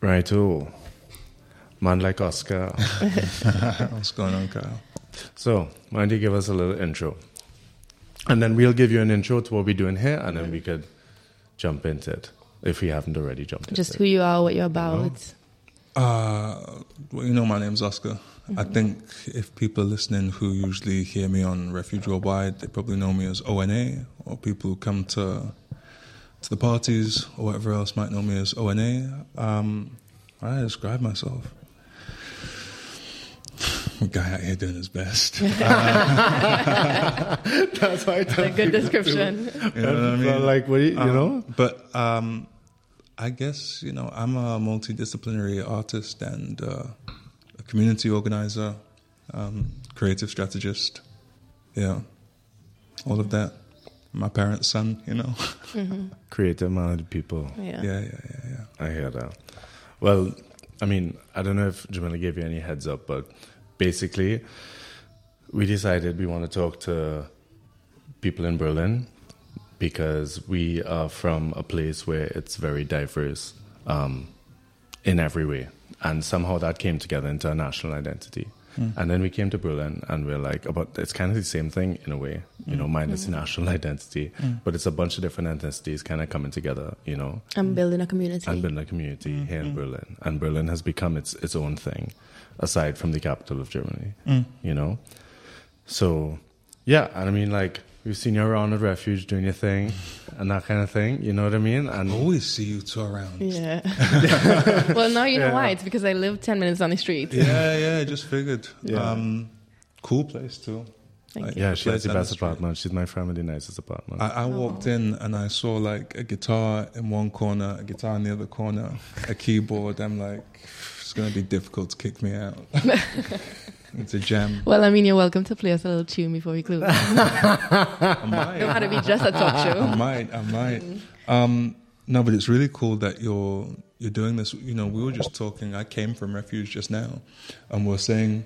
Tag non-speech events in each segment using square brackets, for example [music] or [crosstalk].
Right, oh. Man like Oscar. [laughs] What's going on, Kyle? So, why don't you give us a little intro? And then we'll give you an intro to what we're doing here, and then we could jump into it if we haven't already jumped Just into who you are, what you're about. Uh, well, you know, my name's Oscar. I think if people are listening who usually hear me on Refuge Worldwide, they probably know me as ONA, or people who come to to the parties or whatever else might know me as ONA. Um, I describe myself. A guy out here doing his best. it. [laughs] [laughs] That's why I A good description. You know what I mean? Like, what do you, you Um, know? But um, I guess you know I'm a multidisciplinary artist and uh, a community organizer, um, creative strategist. Yeah, all of that. My parents' son, you know. [laughs] Creative minded people. Yeah. yeah, yeah, yeah, yeah. I hear that. Well, I mean, I don't know if Jamila gave you any heads up, but basically, we decided we want to talk to people in Berlin because we are from a place where it's very diverse um, in every way. And somehow that came together into a national identity. Mm. And then we came to Berlin and we're like, about it's kind of the same thing in a way, you know, mm. minus the mm. national [laughs] identity, but it's a bunch of different ethnicities kind of coming together, you know. I'm building a community. and building a community here in Berlin. And Berlin has become its its own thing, aside from the capital of Germany. You know, so yeah, and I mean, like we've seen you around at Refuge doing your thing and that kind of thing. You know what I mean? And Always see you two around. yeah. [laughs] well, now you know Yeah. why. It's because I live 10 minutes down the street. Yeah, yeah. I just figured. Yeah. Um, cool place too. Like, yeah, she has the best street. apartment. She's my family the nicest apartment. I, I walked in and I saw like a guitar in one corner, a guitar in the other corner, a keyboard. I'm like, it's gonna be difficult to kick me out. [laughs] it's a gem. Well, I mean, you're welcome to play us a little tune before we close. [laughs] I Don't might, have to be just a talk show. I might, I might. Um, no, but it's really cool that you're you're doing this. You know, we were just talking. I came from Refuge just now, and we're saying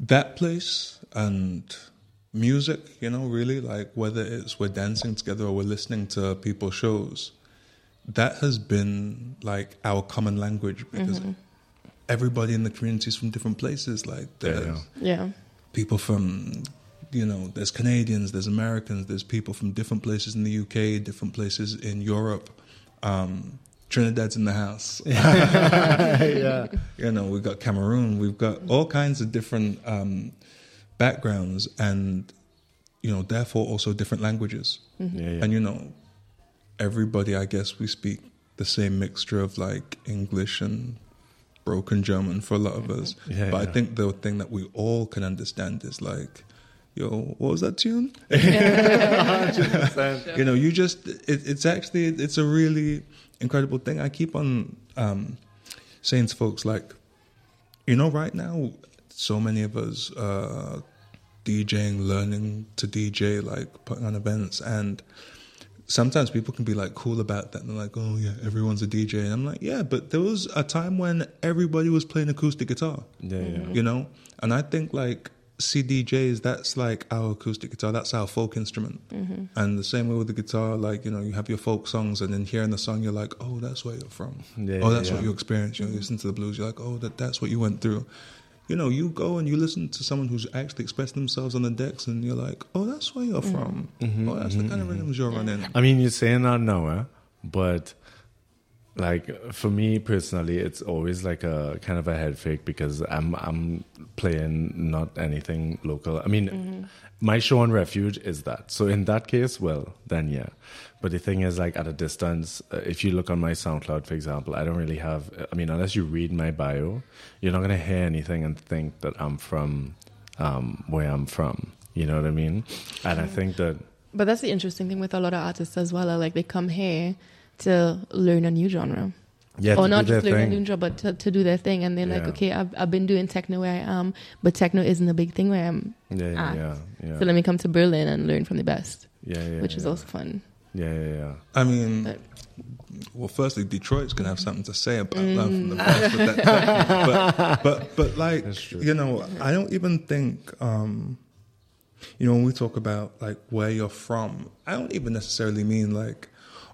that place and music. You know, really like whether it's we're dancing together or we're listening to people's shows. That has been like our common language because everybody in the community is from different places. Like Yeah, there's yeah. Yeah. people from you know there's canadians there's americans there's people from different places in the uk different places in europe um, trinidad's in the house [laughs] yeah, [laughs] you know we've got cameroon we've got all kinds of different um, backgrounds and you know therefore also different languages yeah, yeah. and you know everybody i guess we speak the same mixture of like english and broken german for a lot of us Yeah, but i think the thing that we all can understand is like yo what was that tune? [laughs] 100%. [laughs] you know you just it, it's actually it's a really incredible thing. I keep on um, saying to folks like you know right now so many of us uh, djing learning to dj like putting on events. And sometimes people can be like cool about that. And they're like oh yeah everyone's a dj and i'm like yeah but there was a time when everybody was playing acoustic guitar. Yeah, yeah. Mm-hmm. you know? And i think like cdjs that's like our acoustic guitar. That's our folk instrument. Mm-hmm. And the same way with the guitar like you know you have your folk songs and then hearing the song you're like oh that's where you're from. Yeah, oh that's yeah. what you experienced. You know, you listen to the blues. You're like oh that, that's what you went through you know you go and you listen to someone who's actually expressed themselves on the decks and you're like oh that's where you're from. Mm-hmm, oh that's the kind of rhythms you're running. I mean, you're saying that now, eh? but like for me personally, it's always like a kind of a head fake because I'm I'm playing not anything local. I mean, my show on Refuge is that. So in that case, well, then yeah. But the thing is, like at a distance, uh, if you look on my SoundCloud, for example, I don't really have. I mean, unless you read my bio, you're not gonna hear anything and think that I'm from um, where I'm from. You know what I mean? And I think that But that's the interesting thing with a lot of artists as well. Like they come here to learn a new genre. yeah, or not just learn a new genre, but to, to do their thing. And they're like, okay, I've, I've been doing techno where I am, but techno isn't a big thing where I'm. Yeah, yeah, at. yeah, yeah. So let me come to Berlin and learn from the best, yeah, yeah, which is also fun. Yeah, yeah, yeah. I mean, But- well, firstly, Detroit's gonna have something to say about that from the past with that. But, [laughs] but, but like, you know, I don't even think, um, you know, when we talk about like where you're from, I don't even necessarily mean like,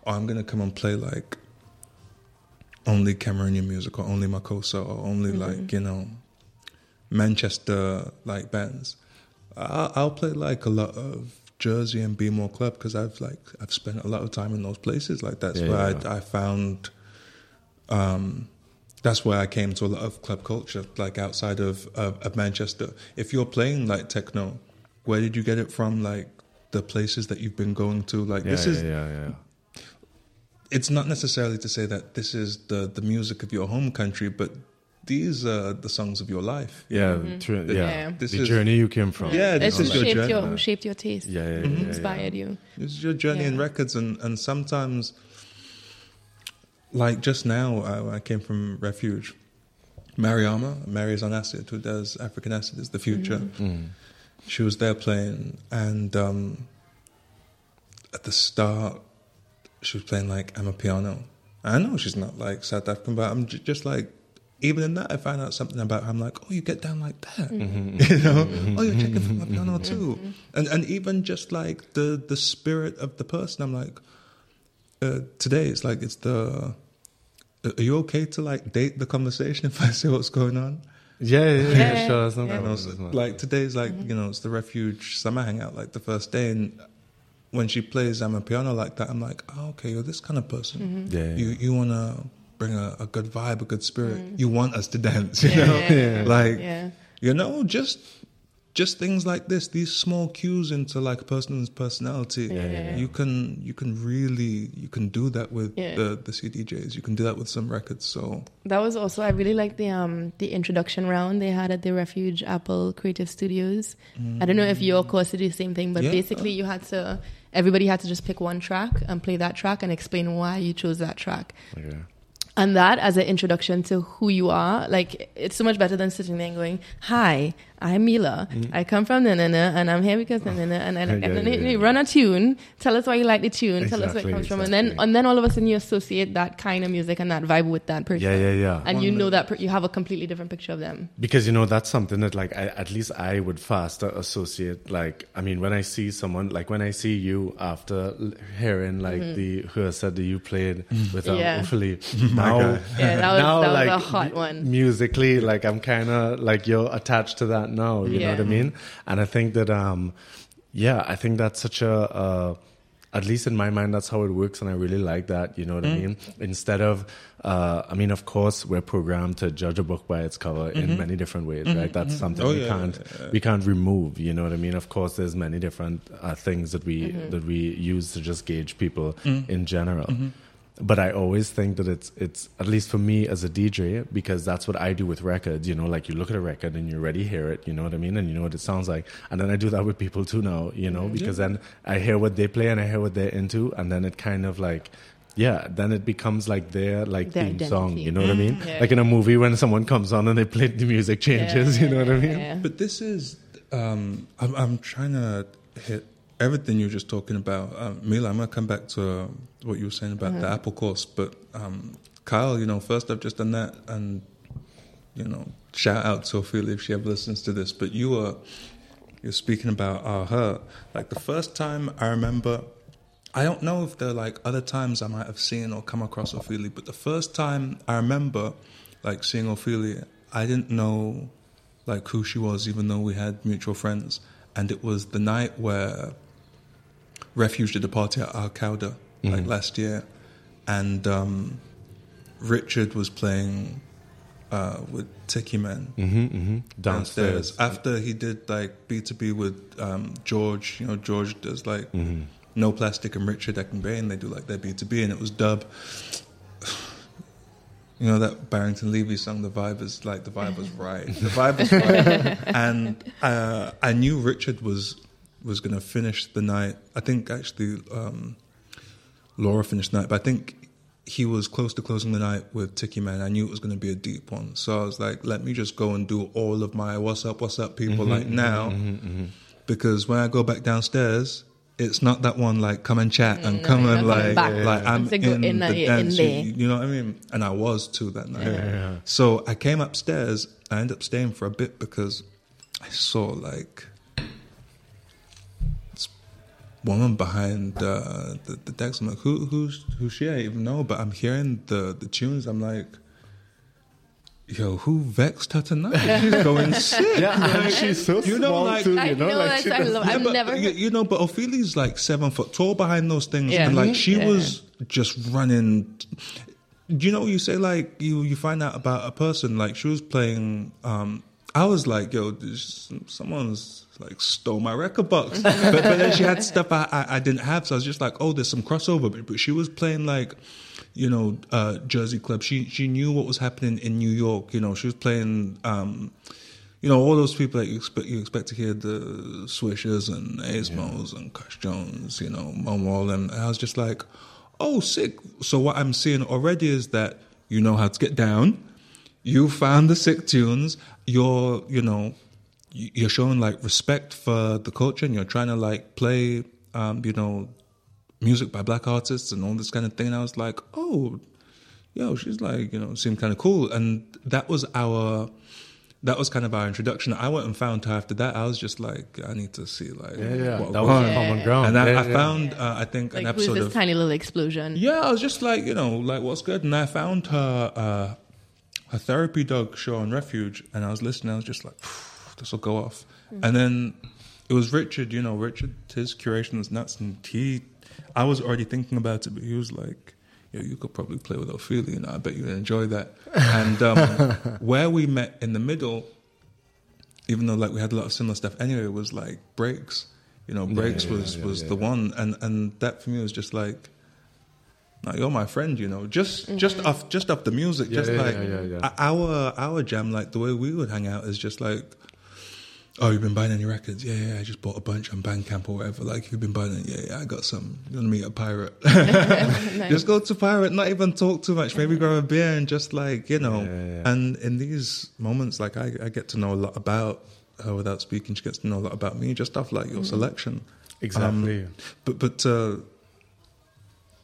oh, I'm gonna come and play like only Cameroonian music or only Makossa or only like you know Manchester like bands. I'll, I'll play like a lot of Jersey and B-more Club because I've like I've spent a lot of time in those places. Like that's Yeah, where yeah. I, I found. Um, that's where I came to a lot of club culture, like outside of, of of Manchester. If you're playing like techno, where did you get it from? Like the places that you've been going to. Like Yeah, this yeah, is yeah, yeah. It's not necessarily to say that this is the the music of your home country, but these are the songs of your life. Yeah, true, yeah. Yeah. This the is- journey you came from. Yeah, It's this who is your shaped journey. your shaped your taste, yeah, yeah, yeah, Mm-hmm. yeah, yeah. inspired you. This is your journey in records, and and sometimes, like just now, I, I came from Refuge. Mariama, Mary's on acid, who does African acid, is the future. Mm. She was there playing, and um, at the start, she was playing like amapiano. I know she's not like South African, but I'm j- just like, even in that, I found out something about her. I'm like, oh, you get down like that, [laughs] you know? Oh, you're checking for my piano too, and and even just like the the spirit of the person. I'm like, uh, today it's like it's the. Are you okay to like date the conversation [laughs] if I say what's going on? Yeah, yeah, yeah, Yeah, yeah, [laughs] sure. That's no yeah. And problem. also, like today's like Mm-hmm. you know it's the refuge summer hangout like the first day and when she plays amapiano like that I'm like oh, okay you're this kind of person Mm-hmm. Yeah, yeah. you you want to bring a, a good vibe a good spirit you want us to dance [laughs] you know Mm-hmm. Yeah, yeah, like yeah. you know just just things like this these small cues into like a person's personality Yeah, yeah, yeah. you can you can really you can do that with Yeah. the the CDJs you can do that with some records so That was also I really liked the um the introduction round they had at the Refuge Apple Creative Studios. I don't know if your course did the same thing, but Yeah. basically you had to everybody had to just pick one track and play that track and explain why you chose that track. Okay. And that as an introduction to who you are, like it's so much better than sitting there and going, "Hi, I'm Mila. I come from na na na, and I'm here because na na na." And, I, Yeah, and then yeah, yeah. run a tune. Tell us why you like the tune. Tell us where it Exactly, comes from, and then and then all of a sudden you associate that kind of music and that vibe with that person. Yeah, yeah, yeah. And you know that per- you have a completely different picture of them. Because you know that's something that like I, at least I would faster associate. Like I mean, when I see someone, like when I see you after hearing like the who said that you played with um, Mm-hmm. Yeah. Ophelia, now [laughs] Yeah, that was, [laughs] now that was like a hot one. musically, like I'm kind of like you're attached to that now. You know what I mean? And I think that um, yeah, I think that's such a. Uh, at least in my mind, that's how it works, and I really like that. You know what I mean? Instead of, uh, I mean, of course, we're programmed to judge a book by its cover in many different ways, right? That's something Oh, we yeah, can't we can't remove. You know what I mean? Of course, there's many different uh, things that we that we use to just gauge people in general. But I always think that it's it's at least for me as a DJ because that's what I do with records. You know, like you look at a record and you already hear it. You know what I mean, and you know what it sounds like. And then I do that with people too now. You know, because then I hear what they play and I hear what they're into, and then it kind of like. Yeah, then it becomes like their like Their theme song. You know what I mean? Yeah. Like in a movie when someone comes on and they play the music changes. you know what I mean? Yeah. But this is, um, I'm, I'm trying to hit everything you were just talking about. Um, Mila, I'm going to come back to uh, what you were saying about the Apple course. But um, Kyle, you know, first I've just done that. And, you know, shout out to Ophelia if she ever listens to this. But you were, you're speaking about uh, her. Like the first time I remember, I don't know if there are like other times I might have seen or come across Ophelia, but the first time I remember like seeing Ophelia, I didn't know like who she was, even though we had mutual friends. And it was the night where Refuge did a party at Al Cauda, like last year, and um, Richard was playing uh, with Tikiman Mm-hmm, mm-hmm. downstairs. Downstairs. After he did like B two B with um, George, you know, George does like Mm-hmm. No Plastic and Richard Eckenbane, they do like their B two B, and it was dub. [sighs] You know that Barrington Levy song, the vibe is like the vibe was [laughs] right. The vibe was right, and uh, I knew Richard was was going to finish the night. I think actually um, Laura finished the night, but I think he was close to closing the night with Tikiman. I knew it was going to be a deep one, so I was like, let me just go and do all of my what's up, what's up, people mm-hmm, like mm-hmm, now, mm-hmm, because when I go back downstairs. It's not that one like come and chat and no, come and not coming like back. like I'm Once in, in, the you're in dance. You, you know what I mean? And I was too that night. yeah. So I came upstairs. I ended up staying for a bit because I saw like it's woman behind uh, the the decks. I'm like, who who's who's she? I even know, but I'm hearing the the tunes. I'm like. Yo, who vexed her tonight? [laughs] She's going sick. Yeah, and she's so You know, small like- too. You I know, know, like that's she I does- love. Yeah, I've but never. you, you know, but Ophelia's like seven foot tall behind those things, Yeah. and like she Yeah. was just running. Do you know what you say? Like you, you find out about a person. Like she was playing. um I was like, yo, someone's like stole my record box, [laughs] but, but then she had stuff I, I I didn't have, so I was just like, oh, there's some crossover. But, but she was playing like. You know, uh, Jersey Club. She she knew what was happening in New York. You know, she was playing um, you know, all those people that you expect you expect to hear the Swishers and Asmos and Cush Jones, you know, Monwall, and I was just like, oh, sick. So what I'm seeing already is that you know how to get down. You found the sick tunes. You're, you know, you're showing like respect for the culture, and you're trying to like play, um, you know, music by black artists and all this kind of thing. And I was like, oh, yo, she's like, you know, seemed kind of cool. And that was our, that was kind of our introduction. I went and found her after that. I was just like, I need to see like, Yeah, yeah. what That goes was on. common ground. And I, Yeah, I yeah. found, uh, I think, an like who's episode this of. tiny little explosion? Yeah, I was just like, you know, like what's good, and I found her uh, her therapy dog show on Refuge, and I was listening. I was just like, this will go off, and then it was Richard. You know, Richard, his curation was nuts, and he, I was already thinking about it, but he was like. Yeah, you could probably play with Ophelia, you know. I bet you'd enjoy that. And um, [laughs] where we met in the middle, even though like we had a lot of similar stuff anyway, was like breaks. You know, breaks yeah, was yeah, was yeah, the yeah. one, and and that for me was just like, no, you're my friend, you know. Just just off just off the music, Yeah, just yeah, like yeah, yeah, yeah. o- our our jam, like the way we would hang out is just like, oh, you've been buying any records? Yeah, yeah, I just bought a bunch on Bandcamp or whatever. Like, you've been buying it? Yeah, yeah, I got some. You want to meet a pirate? [laughs] [laughs] Just go to pirate, not even talk too much. Maybe grab a beer and just like you know. Yeah, yeah, yeah. And in these moments, like I, I get to know a lot about her without speaking. She gets to know a lot about me just off like your selection. Exactly. Um, but but uh,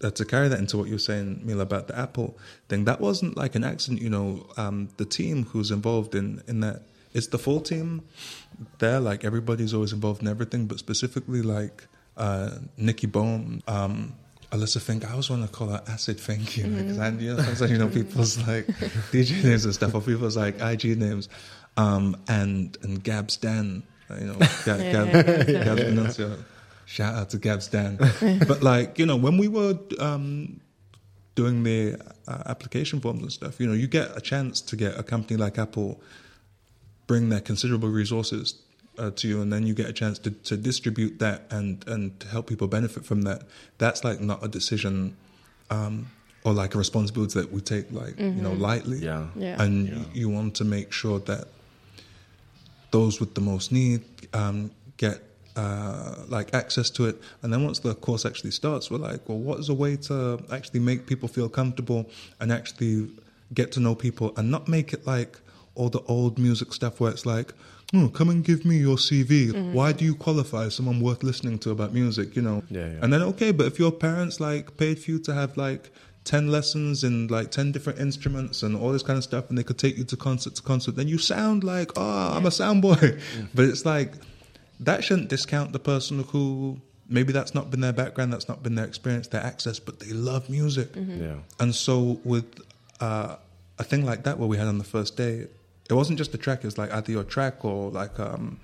uh, to carry that into what you were saying, Mila, about the Apple thing, that wasn't like an accident. You know, um, the team who's involved in in that, it's the full team. There, like everybody's always involved in everything, but specifically like uh, Nikki Bone. Um, Alyssa Fink, I always want to call her Acid Fink, you know, because I, you know, sometimes, you know, people's like DJ names and stuff, or people's like IG names, um, and and Gabs Dan, you know, Gab, Gab, Gabs Venancio. Shout out to Gabs Dan. [laughs] but like, you know, when we were um, doing the uh, application forms and stuff, you know, you get a chance to get a company like Apple bring their considerable resources uh, to you, and then you get a chance to, to distribute that and and to help people benefit from that. That's like not a decision um, or like a responsibility that we take like you know lightly. Yeah. Yeah. And Yeah. you want to make sure that those with the most need um, get uh, like access to it. And then once the course actually starts, we're like, well, what is a way to actually make people feel comfortable and actually get to know people and not make it like all the old music stuff where it's like, oh, come and give me your CV. Mm-hmm. Why do you qualify as someone worth listening to about music? You know. Yeah, yeah. And then okay, but if your parents like paid for you to have like. 10 lessons in like 10 different instruments and all this kind of stuff and they could take you to concert to concert then you sound like oh i'm a sound boy [laughs] but it's like that shouldn't discount the person who maybe that's not been their background that's not been their experience their access but they love music mm-hmm. Yeah. and so with uh, a thing like that where we had on the first day it wasn't just a track it was like either your track or like um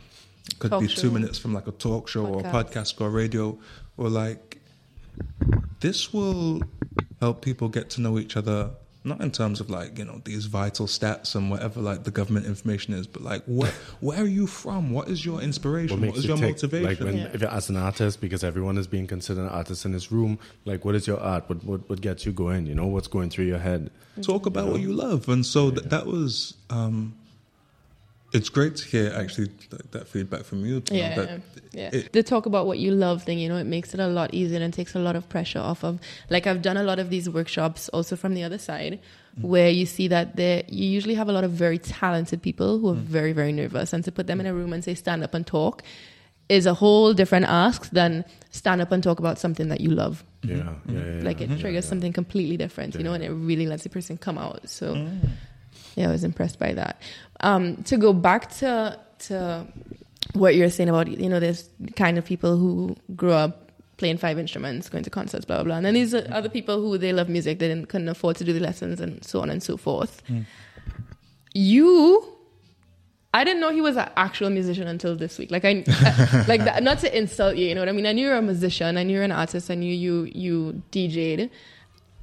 could Talk be show. two minutes from like a talk show or Podcast. podcast or radio or like this will help people get to know each other not in terms of like you know these vital stats and whatever like the government information is but like where [laughs] where are you from what is your inspiration What what, is you your tick? motivation Like when, Yeah. if you're as an artist, because everyone is being considered an artist in this room. Like, what is your art? What what what gets you going? You know, what's going through your head? talk about what you love and so th- that was um it's great to hear actually that, that feedback from you, you know, Yeah, that yeah. it- the talk about what you love thing, you know, it makes it a lot easier and takes a lot of pressure off of. Like I've done a lot of these workshops also from the other side, Mm. where you see that there you usually have a lot of very talented people who are Mm. very very nervous, and to put them in a room and say stand up and talk is a whole different ask than stand up and talk about something that you love. Yeah, yeah, yeah. Like it triggers yeah. something completely different, you know, and it really lets the person come out. So yeah, I was impressed by that. Um, to go back to to what you're saying about you know this kind of people who grew up playing five instruments, going to concerts, blah blah blah. And then these are other people who they love music, they didn't couldn't afford to do the lessons and so on and so forth. You I didn't know he was an actual musician until this week. Like I, I- [laughs] like that, not to insult you, you know what I mean. I knew you were a musician. I knew you were an artist. I knew you you DJ'd.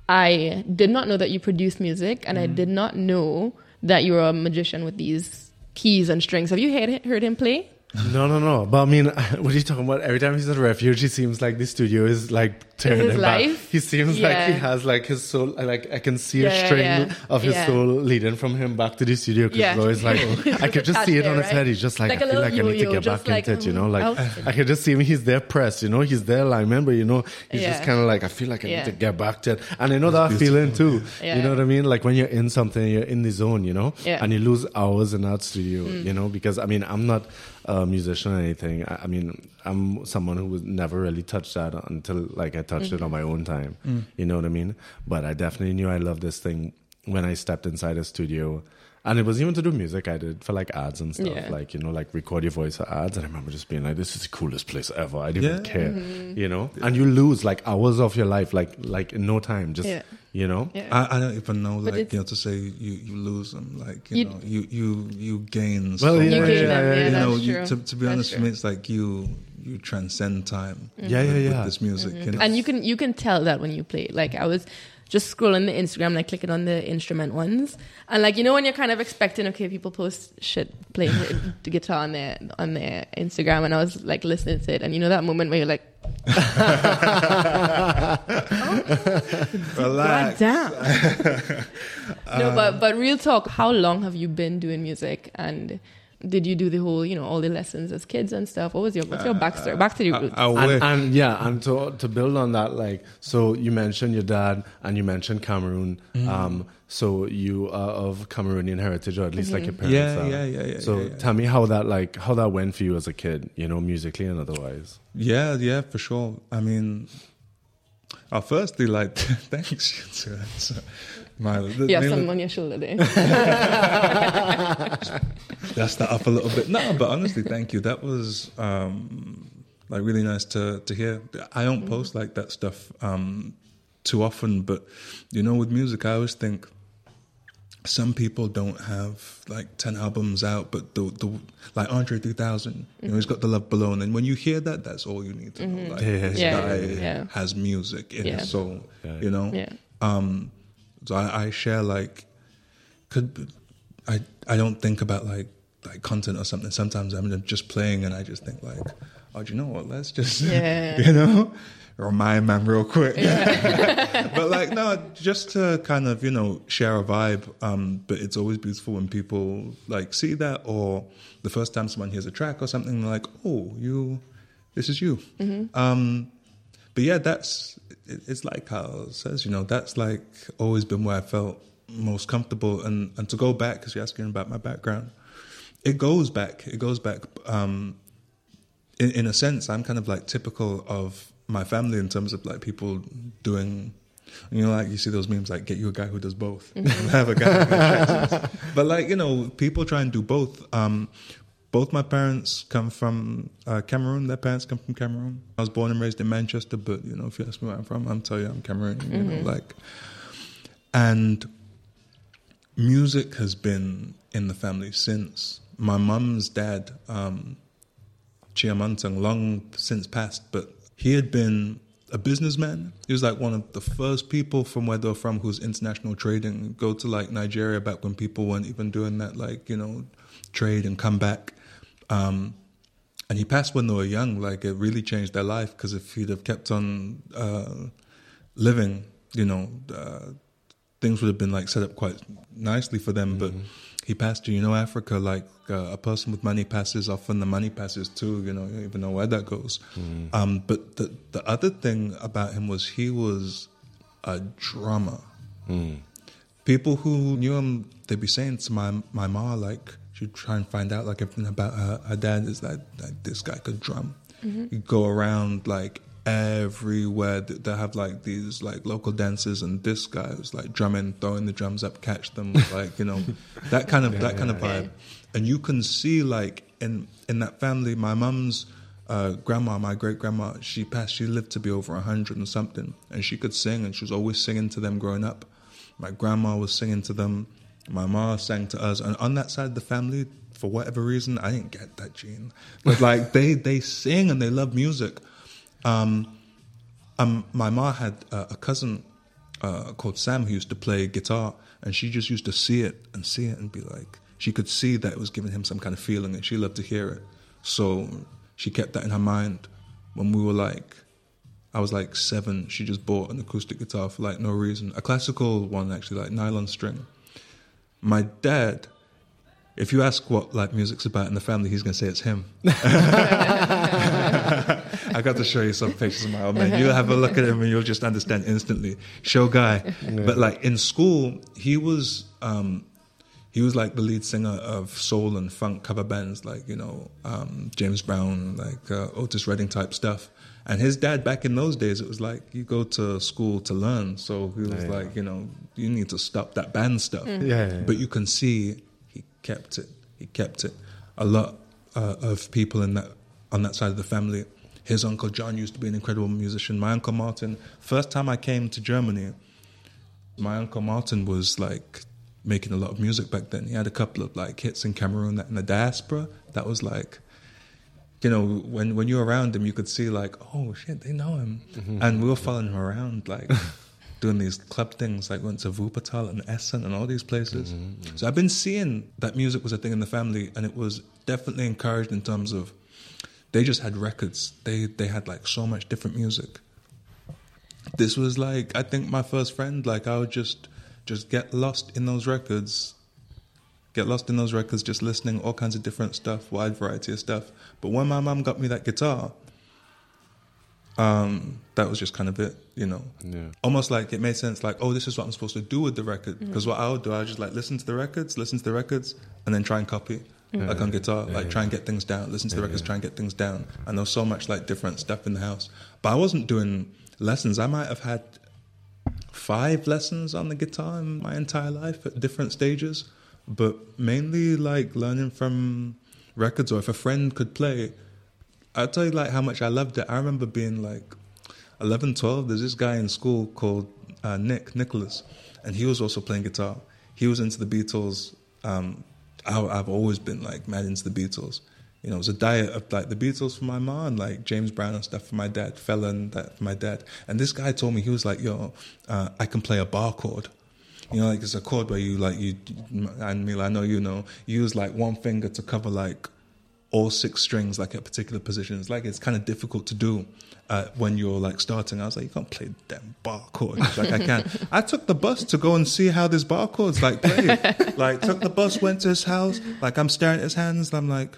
I did not know that you produced music, and I did not know that you're a magician with these keys and strings. Have you heard heard him play? No, no, no. But I mean, [laughs] what are you talking about? Every time he's at refuge, he seems like the studio is like tearing his him back. life? He seems like he has like his soul. Like I can see Yeah, a yeah, string yeah. of his Yeah. soul leading from him back to the studio. Because Yeah. always like [laughs] I could just see it on his Right? head. He's just like, Like a I feel little like I need to get back like, into it. You know, mm, like I'll- I could just see him. He's there pressed. You know, he's there like member. You know, he's just kind of like I feel like I Yeah. need to get back to it. And I know that feeling too. Yeah. You know what I mean? Like when you're in something, you're in the zone. You know, Mm. and you lose hours in that studio. You know, because I mean, I'm not a musician or anything. I, I mean, I'm someone who was never really touched that until like I touched it on my own time. You know what I mean? But I definitely knew I loved this thing when I stepped inside a studio. And it was even to do music I did for like ads and stuff, Yeah. like you know, like record your voice for ads. And I remember just being like, "This is the coolest place ever." I didn't Yeah. care, Mm-hmm. you know. And you lose like hours of your life, like like in no time, just Yeah. You know. Yeah. I, I don't even know, But like you know, to say you, you lose them, like you, You- know, you you you gain. Well, so yeah, You much. gain them, yeah, you know, that's you, true. to, to be That's honest, for true. me, it's like you you transcend time. Yeah, yeah, yeah. With this music, mm-hmm. you know? and you can you can tell that when you play. Like I was just scrolling the Instagram, like clicking on the instrument ones, and like you know when you're kind of expecting, okay, people post shit playing the [laughs] guitar on their on their Instagram, and I was like listening to it, and you know that moment where you're like, God [laughs] [laughs] Relax. damn. no, but um, but real talk, how long have you been doing music and? Did you do the whole, you know, all the lessons as kids and stuff? What was your what's your backstory? Back to your roots. I, I and, and yeah, and to to build on that, like so, you mentioned your dad, and you mentioned Cameroon. Mm-hmm. Um, so you are of Cameroonian heritage, or at least like your parents Yeah, are. yeah, yeah, yeah, So yeah, yeah. tell me how that like how that went for you as a kid, you know, musically and otherwise. Yeah, yeah, for sure. I mean, uh, firstly, like, [laughs] thanks [laughs] to so, my, the, yeah, mainly- on your shoulder there. [laughs] that's that up a little bit. No, but honestly, thank you. That was um, like really nice to to hear. I don't post like that stuff um, too often, but you know, with music, I always think some people don't have like 10 albums out but the, the like andre 3000 you know he's got the love below and when you hear that that's all you need to know like Yeah, this yeah, guy yeah. has music in Yeah. his soul Yeah. you know Yeah. um so I, I share like could i i don't think about like like content or something. Sometimes i'm just playing and i just think like oh do you know what? Let's just [laughs] Yeah. you know remind man real quick. [laughs] But like no just to kind of you know share a vibe um but it's always beautiful when people like see that or the first time someone hears a track or something they're like oh you this is you. Um but yeah that's it's like it says you know that's like always been where i felt most comfortable and and to go back because you're asking about my background it goes back it goes back um in, in a sense, I'm kind of like typical of my family in terms of like people doing, you know, like you see those memes like get you a guy who does both, [laughs] have a guy. Who [laughs] but like you know, people try and do both. Um, both my parents come from uh, Cameroon. Their parents come from Cameroon. I was born and raised in Manchester, but you know, if you ask me where I'm from, I'm tell you I'm Cameroonian. You know, like, and music has been in the family since my mum's dad. Um, Chiamantang long since passed, but he had been a businessman. He was like one of the first people from where they're from who's international trading. Go to like Nigeria back when people weren't even doing that, like, you know, trade and come back. Um, and he passed when they were young. Like, it really changed their life because if he'd have kept on uh, living, you know, uh, things would have been like set up quite nicely for them. But he passed, you know, Africa, like uh, a person with money passes, often the money passes too, you know, you don't even know where that goes. Um, but the, the other thing about him was he was a drummer. People who knew him, they'd be saying to my, my ma, like, she'd try and find out like everything about her, her dad is like, like this guy could drum. He'd go around like everywhere they have like these like local dances and this guy was like drumming throwing the drums up catch them [laughs] like you know that kind of that kind of vibe and you can see like in in that family my mum's uh, grandma, my great grandma, she passed. She lived to be over a hundred and something, and she could sing, and she was always singing to them growing up. My grandma was singing to them. My mom sang to us, and on that side of the family, for whatever reason, I didn't get that gene. But like [laughs] they they sing and they love music. Um, um, my mom had uh, a cousin uh, called Sam who used to play guitar, and she just used to see it and see it and be like, she could see that it was giving him some kind of feeling, and she loved to hear it. So she kept that in her mind. When we were like, I was like seven, she just bought an acoustic guitar for like no reason, a classical one actually, like nylon string. My dad if you ask what like music's about in the family, he's going to say it's him. [laughs] [laughs] I got to show you some pictures of my old man. You'll have a look at him and you'll just understand instantly. Show guy, yeah. but like in school, he was um, he was like the lead singer of soul and funk cover bands, like you know um, James Brown, like uh, Otis Redding type stuff. And his dad, back in those days, it was like you go to school to learn. So he was yeah, like, you know, you need to stop that band stuff. Mm. Yeah, yeah, But you can see he kept it. He kept it. A lot uh, of people in that on that side of the family. His uncle John used to be an incredible musician. My uncle Martin. First time I came to Germany, my uncle Martin was like making a lot of music back then. He had a couple of like hits in Cameroon that in the diaspora. That was like, you know, when when you were around him, you could see like, oh shit, they know him, mm-hmm. and we were following him around like. [laughs] doing these club things, like went to Wuppertal and Essen and all these places. Mm-hmm, mm-hmm. So I've been seeing that music was a thing in the family, and it was definitely encouraged in terms of they just had records. They they had like so much different music. This was like I think my first friend. Like I would just just get lost in those records, get lost in those records, just listening all kinds of different stuff, wide variety of stuff. But when my mom got me that guitar, um, that was just kind of it, you know. Yeah. Almost like it made sense, like, oh, this is what I'm supposed to do with the record. Because mm-hmm. what I would do, I would just like listen to the records, listen to the records, and then try and copy. Mm-hmm. Like on guitar, yeah, like yeah. try and get things down, listen to the records, try and get things down. And there was so much like different stuff in the house. But I wasn't doing lessons. I might have had five lessons on the guitar in my entire life at different stages, but mainly like learning from records or if a friend could play I'll tell you like how much I loved it. I remember being like 11, 12. There's this guy in school called uh, Nick Nicholas, and he was also playing guitar. He was into the Beatles. Um, I, have always been like mad into the Beatles. You know, it was a diet of like the Beatles for my mom, like James Brown and stuff for my dad, Fela that for my dad. And this guy told me he was like, "Yo, uh, I can play a bar chord." You know, like it's a chord where you like you and Mila, I know you know, use like one finger to cover like all six strings like at particular positions. Like it's kind of difficult to do uh, when you're like starting. I was like, you can't play damn bar chords like I can. I took the bus to go and see how this bar chords like played. like took the bus, went to his house. Like I'm staring at his hands. I'm like,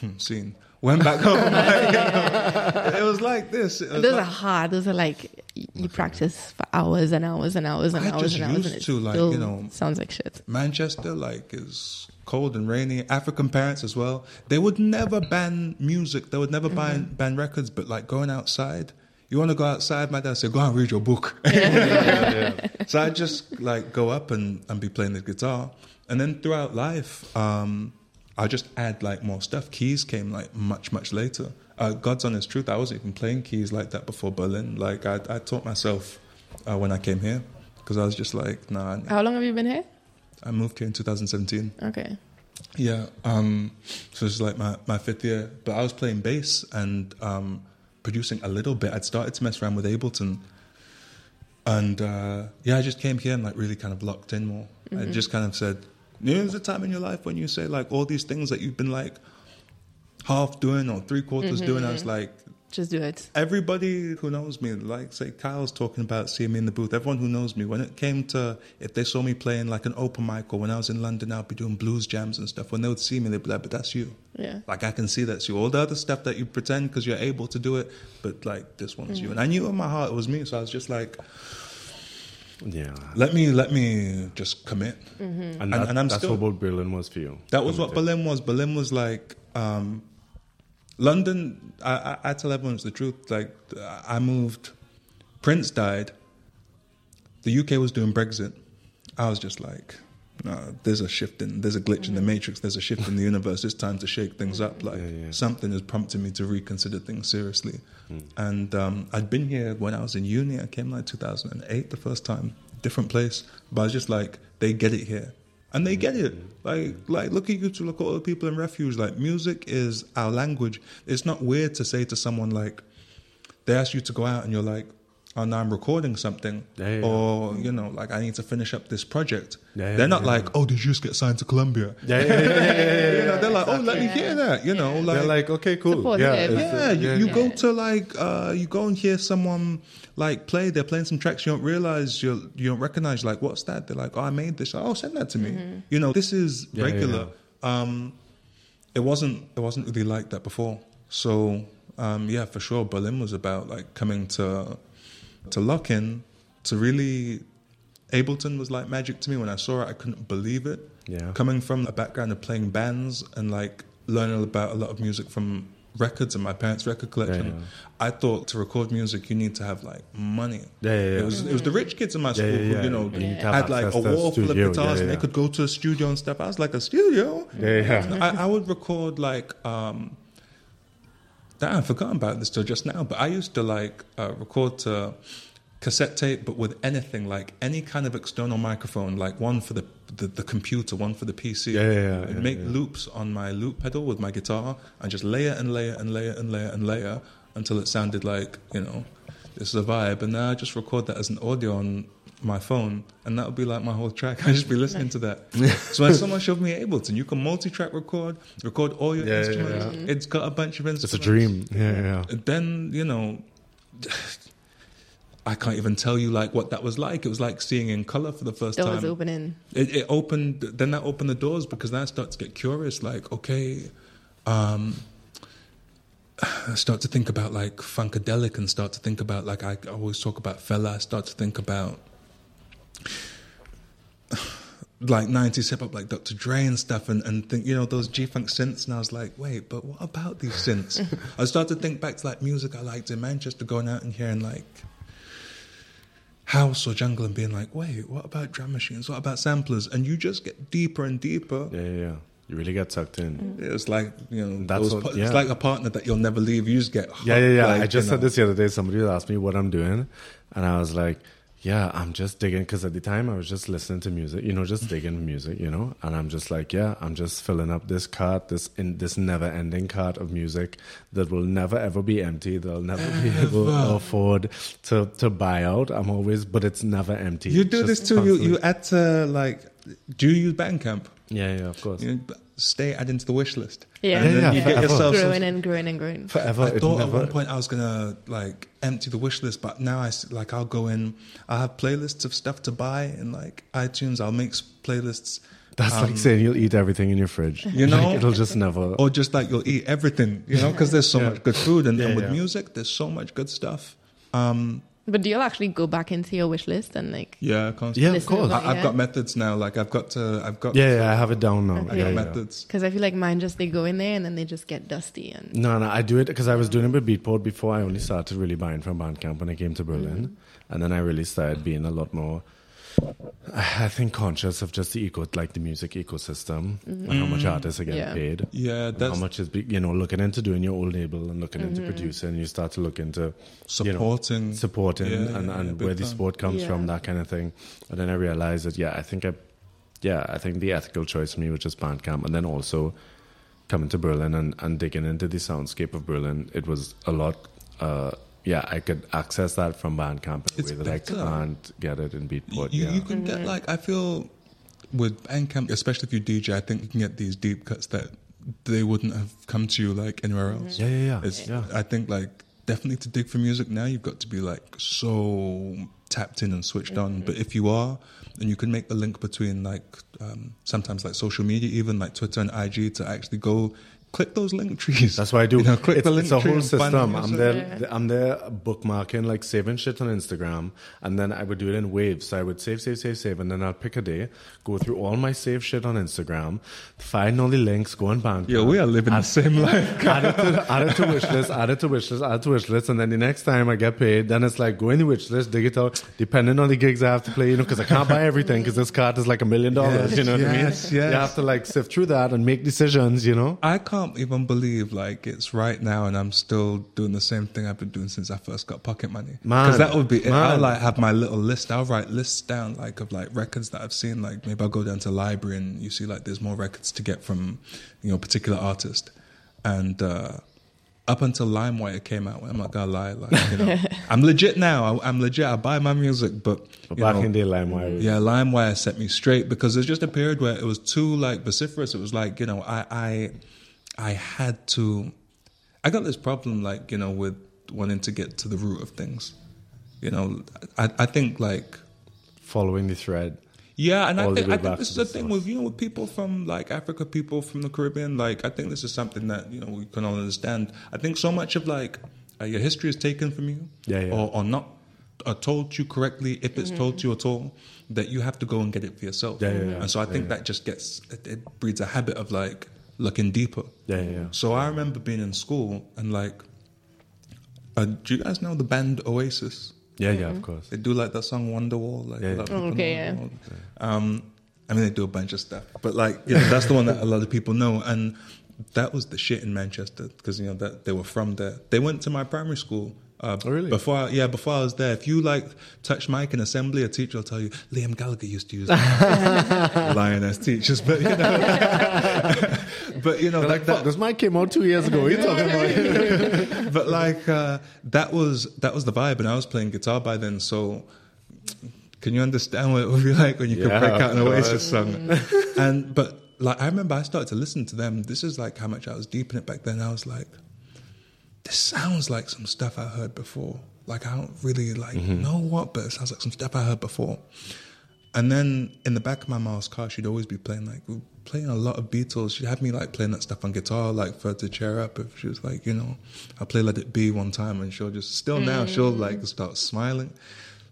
hmm, scene. Went back home. [laughs] Like, know, it was like this. Was those like, are hard. Those are like you practice for hours and hours and hours and I hours and hours. Used and to like you know sounds like shit. Manchester like is cold and rainy. African parents as well. They would never ban music. They would never mm-hmm. ban ban records. But like going outside, you want to go outside? My dad said, "Go and read your book." [laughs] yeah, yeah. So I just like go up and and be playing the guitar, and then throughout life, um, I just add like more stuff. Keys came like much much later. Uh, God's honest truth, I wasn't even playing keys like that before Berlin. Like I, I taught myself uh, when I came here because I was just like, nah. How long have you been here? I moved here in 2017. Okay. Yeah. Um, so it's like my, my fifth year. But I was playing bass and um, producing a little bit. I'd started to mess around with Ableton. And uh, yeah, I just came here and like really kind of locked in more. Mm-hmm. I just kind of said, there's a time in your life when you say like all these things that you've been like half doing or three quarters mm-hmm. doing. I was mm-hmm. like, just do it. Everybody who knows me, like say Kyle's talking about seeing me in the booth. Everyone who knows me, when it came to if they saw me playing like an open mic or when I was in London, I'd be doing blues jams and stuff. When they would see me, they'd be like, "But that's you." Yeah. Like I can see that's you. All the other stuff that you pretend because you're able to do it, but like this one's mm. you. And I knew in my heart it was me, so I was just like. Yeah. Let me let me just commit. Mm-hmm. And, that, and, I'm that's still, what Berlin was for you. That was what Berlin was. Berlin was like um, London, I, I, I tell everyone it's the truth. Like, I moved, Prince died, the UK was doing Brexit. I was just like, no, there's a shift in, there's a glitch in the matrix, there's a shift in the universe. It's time to shake things up. Like Yeah, yeah. something is prompting me to reconsider things seriously. Hmm. And um, I'd been here when I was in uni. I came like 2008 the first time, different place. But I was just like, they get it here. And they get it. Like, like look at you two, look at all the people in refuge. Like, music is our language. It's not weird to say to someone like, they ask you to go out and you're like, oh, now I'm recording something. Yeah, yeah, or, you know, like, I need to finish up this project. Yeah, yeah, They're not yeah. like, oh, did you just get signed to Columbia? Yeah, yeah, yeah, yeah, yeah, [laughs] You know, they're like, oh, let me hear that. You know, like, They're like, okay, cool. Supportive. Yeah, it's- yeah, you, you go to like uh, you go and hear someone like play. They're playing some tracks you don't realize you you don't recognize. Like, what's that? They're like, oh, I made this. Oh, send that to me. You know, this is Yeah, yeah, regular. Um, it wasn't it wasn't really like that before. So um, yeah, for sure, Berlin was about like coming to to lock in to really. Ableton was like magic to me when I saw it. I couldn't believe it Yeah. coming from a background of playing bands and like learning about a lot of music from records and my parents' record collection, Yeah, yeah. I thought to record music you need to have like money. Yeah, yeah, yeah. It was it was the rich kids in my school who you know had like a access to a wall full of guitars and they could go to a studio and stuff. I was like a studio. Yeah, yeah. I, I would record like um damn, I've forgotten about this till just now, but I used to like uh, record to cassette tape, but with anything like any kind of external microphone, like one for the the, the computer, one for the PC. Yeah, yeah, yeah, I'd yeah, make yeah. loops on my loop pedal with my guitar and just layer and layer and layer and layer and layer until it sounded like you know this is a vibe. And now I just record that as an audio on my phone, and that would be like my whole track. [laughs] I just be listening to that. [laughs] so when someone showed me Ableton, you can multi-track record, record all your Yeah, yeah, instruments. yeah. It's got a bunch of instruments. It's a dream. Yeah, yeah. Then you know. [sighs] I can't even tell you like what that was like. It was like seeing in color for the first Doors time. opening. It, it opened. Then that opened the doors because then I start to get curious. Like, okay, um, [sighs] I start to think about like funkadelic and start to think about like I always talk about Fela. I start to think about like 90s hip hop, like Dr. Dre and stuff, and, and think, you know, those G Funk synths. And I was like, wait, but what about these synths? [laughs] I started to think back to like music I liked in Manchester, going out and hearing like house or jungle and being like, wait, what about drum machines? What about samplers? And you just get deeper and deeper. Yeah, yeah, yeah. You really get sucked in. It's like, you know, That's those what- yeah. it's like a partner that you'll never leave. You just get Yeah, yeah, yeah. like, I just said know. this the other day. Somebody asked me what I'm doing, and I was like, "Yeah, I'm just digging." Because at the time, I was just listening to music, you know, just mm-hmm. digging music, you know. And I'm just like, "Yeah, I'm just filling up this cart, this in this never-ending cart of music that will never ever be empty. They'll never be able to afford to to buy out. I'm always, but it's never empty. You do this too. You, you add to uh, like, do you use Bandcamp? Yeah, yeah, of course. You know, stay adding to the wish list. Yeah. And then Yeah, you yeah, get yourself growing and growing and growing. Forever. I it thought at one point I was gonna like empty the wish list, but now I s- like I'll go in. I have playlists of stuff to buy in like iTunes. I'll make playlists, That's um, like saying you'll eat everything in your fridge. You know? Like, it'll just never. or just like you'll eat everything, you know, because there's so Yeah. much good food, and, and with yeah. music, there's so much good stuff. Um, But do you actually go back into your wish list and like yeah, constantly. Yeah, of course. I, I've got methods now. Like I've got to, I've got, Yeah, yeah, I have it down now. I got Yeah, yeah. methods. because I feel like mine just they go in there and then they just get dusty and No, no, I do it because I was doing it with Beatport before. I only started really buying from Bandcamp when I came to Berlin, mm-hmm. and then I really started being a lot more. [sighs] I think conscious of just the eco, like the music ecosystem, and how much artists are getting Yeah. paid. Yeah, that's how much is be- you know looking into doing your own label and looking into producing. You start to look into you know, supporting. supporting Yeah, and, yeah, and yeah, where the time. sport comes Yeah. from, that kind of thing. And then I realized that yeah, I think I, yeah, I think the ethical choice for me was just Bandcamp, and then also coming to Berlin and, and digging into the soundscape of Berlin. It was a lot. Uh, yeah, I could access that from Bandcamp in a It's way that I can't get it in Beatport. you, yeah. you can get mm-hmm. like I feel with Bandcamp, especially if you DJ, I think you can get these deep cuts that they wouldn't have come to you like anywhere else. Mm-hmm. yeah, yeah, yeah. It's, yeah. I think like definitely to dig for music now, you've got to be like so tapped in and switched on. Mm-hmm. But if you are, and you can make the link between like um, sometimes like social media, even like Twitter and IG, to actually go click those link trees. That's what I do. You know, click it's, the link it's a whole system. I'm there. Yeah. I'm there bookmarking, like saving shit on Instagram, and then I would do it in waves. So I would save, save, save, save, and then I'll pick a day, go through all my saved shit on Instagram, find all the links, go on bank. Yeah, we are living the same life. [laughs] add it to add it to wish list, add it to wish list, add it to wish list, and then the next time I get paid, then it's like go in the wish list, dig it out, depending on the gigs I have to play, you know, because I can't buy everything because this card is like a million dollars, you know what I mean? yes, yes. You have to like sift through that and make decisions, you know. I can't even believe like it's right now, and I'm still doing the same thing I've been doing since I first got pocket money. Because that would be. it. I'll like have my little list. I'll write lists down like of like records that I've seen. Like maybe I'll go down to the library and you see like there's more records to get from you know a particular artist, and uh, up until LimeWire came out, I'm not gonna lie, like you know, [laughs] I'm legit now. I, I'm legit. I buy my music, but But back know, in the LimeWire. yeah, LimeWire set me straight because there's just a period where it was too like vociferous. It was like you know, I I I had to. I got this problem like you know with wanting to get to the root of things. You know, I I think like following the thread. yeah, and I think I think this is the the thing source. with you know with people from like Africa, people from the Caribbean. Like I think this is something that you know we can all understand. I think so much of like uh, your history is taken from you, Yeah, yeah. or or not uh, told to you correctly, if it's told to you at all, that you have to go and get it for yourself. Yeah, yeah, yeah. And so I think that just gets it, it breeds a habit of like looking deeper. Yeah, yeah, yeah. So I remember being in school and like, uh, do you guys know the band Oasis? Yeah, yeah, of course. They do like that song Wonderwall. Like, Yeah, yeah. lot Okay, know yeah. Um, I mean, they do a bunch of stuff, but like, you know, [laughs] that's the one that a lot of people know. And that was the shit in Manchester because you know that they were from there. They went to my primary school. Uh, Oh, really? Before, I, yeah, before I was there. If you like touch mic in assembly, a teacher will tell you Liam Gallagher used to use [laughs] lioness teachers, but you know, [laughs] but you know, They're like that, this mic came out two years ago. What are you talking about? [laughs] but like uh, that was that was the vibe, and I was playing guitar by then. So, can you understand what it would be like when you could break out an Oasis song? and but like I remember, I started to listen to them. This is like how much I was deep in it back then. I was like, this sounds like some stuff I heard before. Like I don't really like mm-hmm. know what, but it sounds like some stuff I heard before. And then in the back of my mom's car, she'd always be playing like playing a lot of Beatles. She'd have me like playing that stuff on guitar, like for her to cheer up. If she was like, you know, I play Let It Be one time, and she'll just still now mm. she'll like start smiling.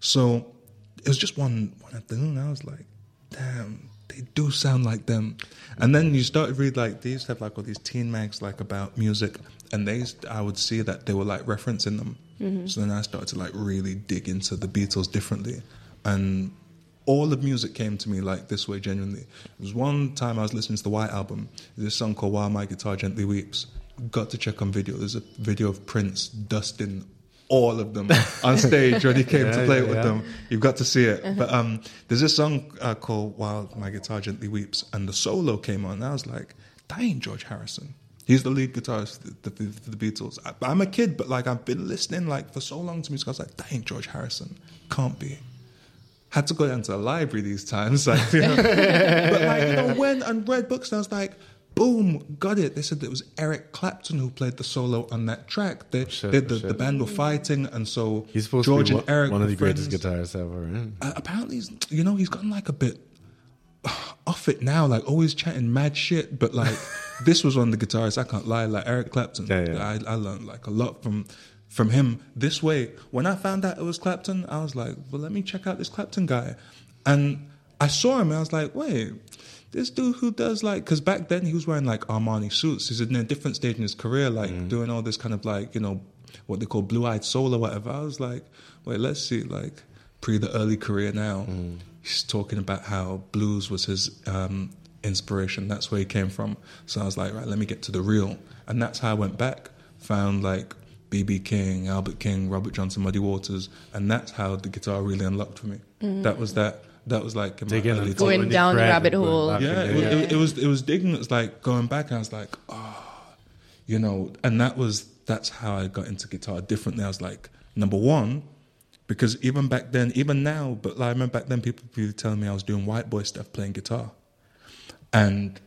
So it was just one one afternoon. I was like, damn, they do sound like them. And then you start to read like these have like all these teen mags like about music, and they I would see that they were like referencing them. So then I started to like really dig into the Beatles differently, and all of music came to me like this way genuinely. There was one time I was listening to the White Album. There's this song called While My Guitar Gently Weeps. Got to check on video. There's a video of Prince dusting all of them [laughs] on stage when he came to play yeah, with yeah. them. You've got to see it. But um, there's this song uh, called While My Guitar Gently Weeps, and the solo came on. And I was like, that ain't George Harrison. He's the lead guitarist for the, for the Beatles. I, I'm a kid, but like I've been listening like for so long to music. I was like, that ain't George Harrison. Can't be. Had to go down to the library these times, [laughs] like, you know. but like you know, when and read books, and I was like, boom, got it. They said it was Eric Clapton who played the solo on that track. They, Shit, they- the, the band were fighting, and so He's supposed George to be and Eric one of the greatest guitarists ever. Uh, apparently, he's, you know, he's gotten like a bit [sighs] off it now, like always chatting mad shit. But like, [laughs] this was one of the guitarists. I can't lie, like Eric Clapton. Yeah, yeah. I, I learned like a lot from from him this way. When I found out it was Clapton, I was like, well, let me check out this Clapton guy, and I saw him. and I was like, wait. This dude who does like, because back then he was wearing like Armani suits. He's in a different stage in his career, like Mm. doing all this kind of like, you know, what they call blue eyed soul or whatever. I was like, wait, let's see, like pre the early career now. Mm. He's talking about how blues was his um, inspiration. That's where he came from. So I was like, right, let me get to the real. And that's how I went back, found like BB King, Albert King, Robert Johnson, Muddy Waters, and that's how the guitar really unlocked for me. That was that. That was like in Digging early Going following down the rabbit hole. back yeah, it, It, it was it was digging. It was like going back. And I was like, oh, you know, and that was that's how I got into guitar differently. I was like, number one, because even back then, even now, but like, I remember back then, people would be telling me I was doing white boy stuff, playing guitar, and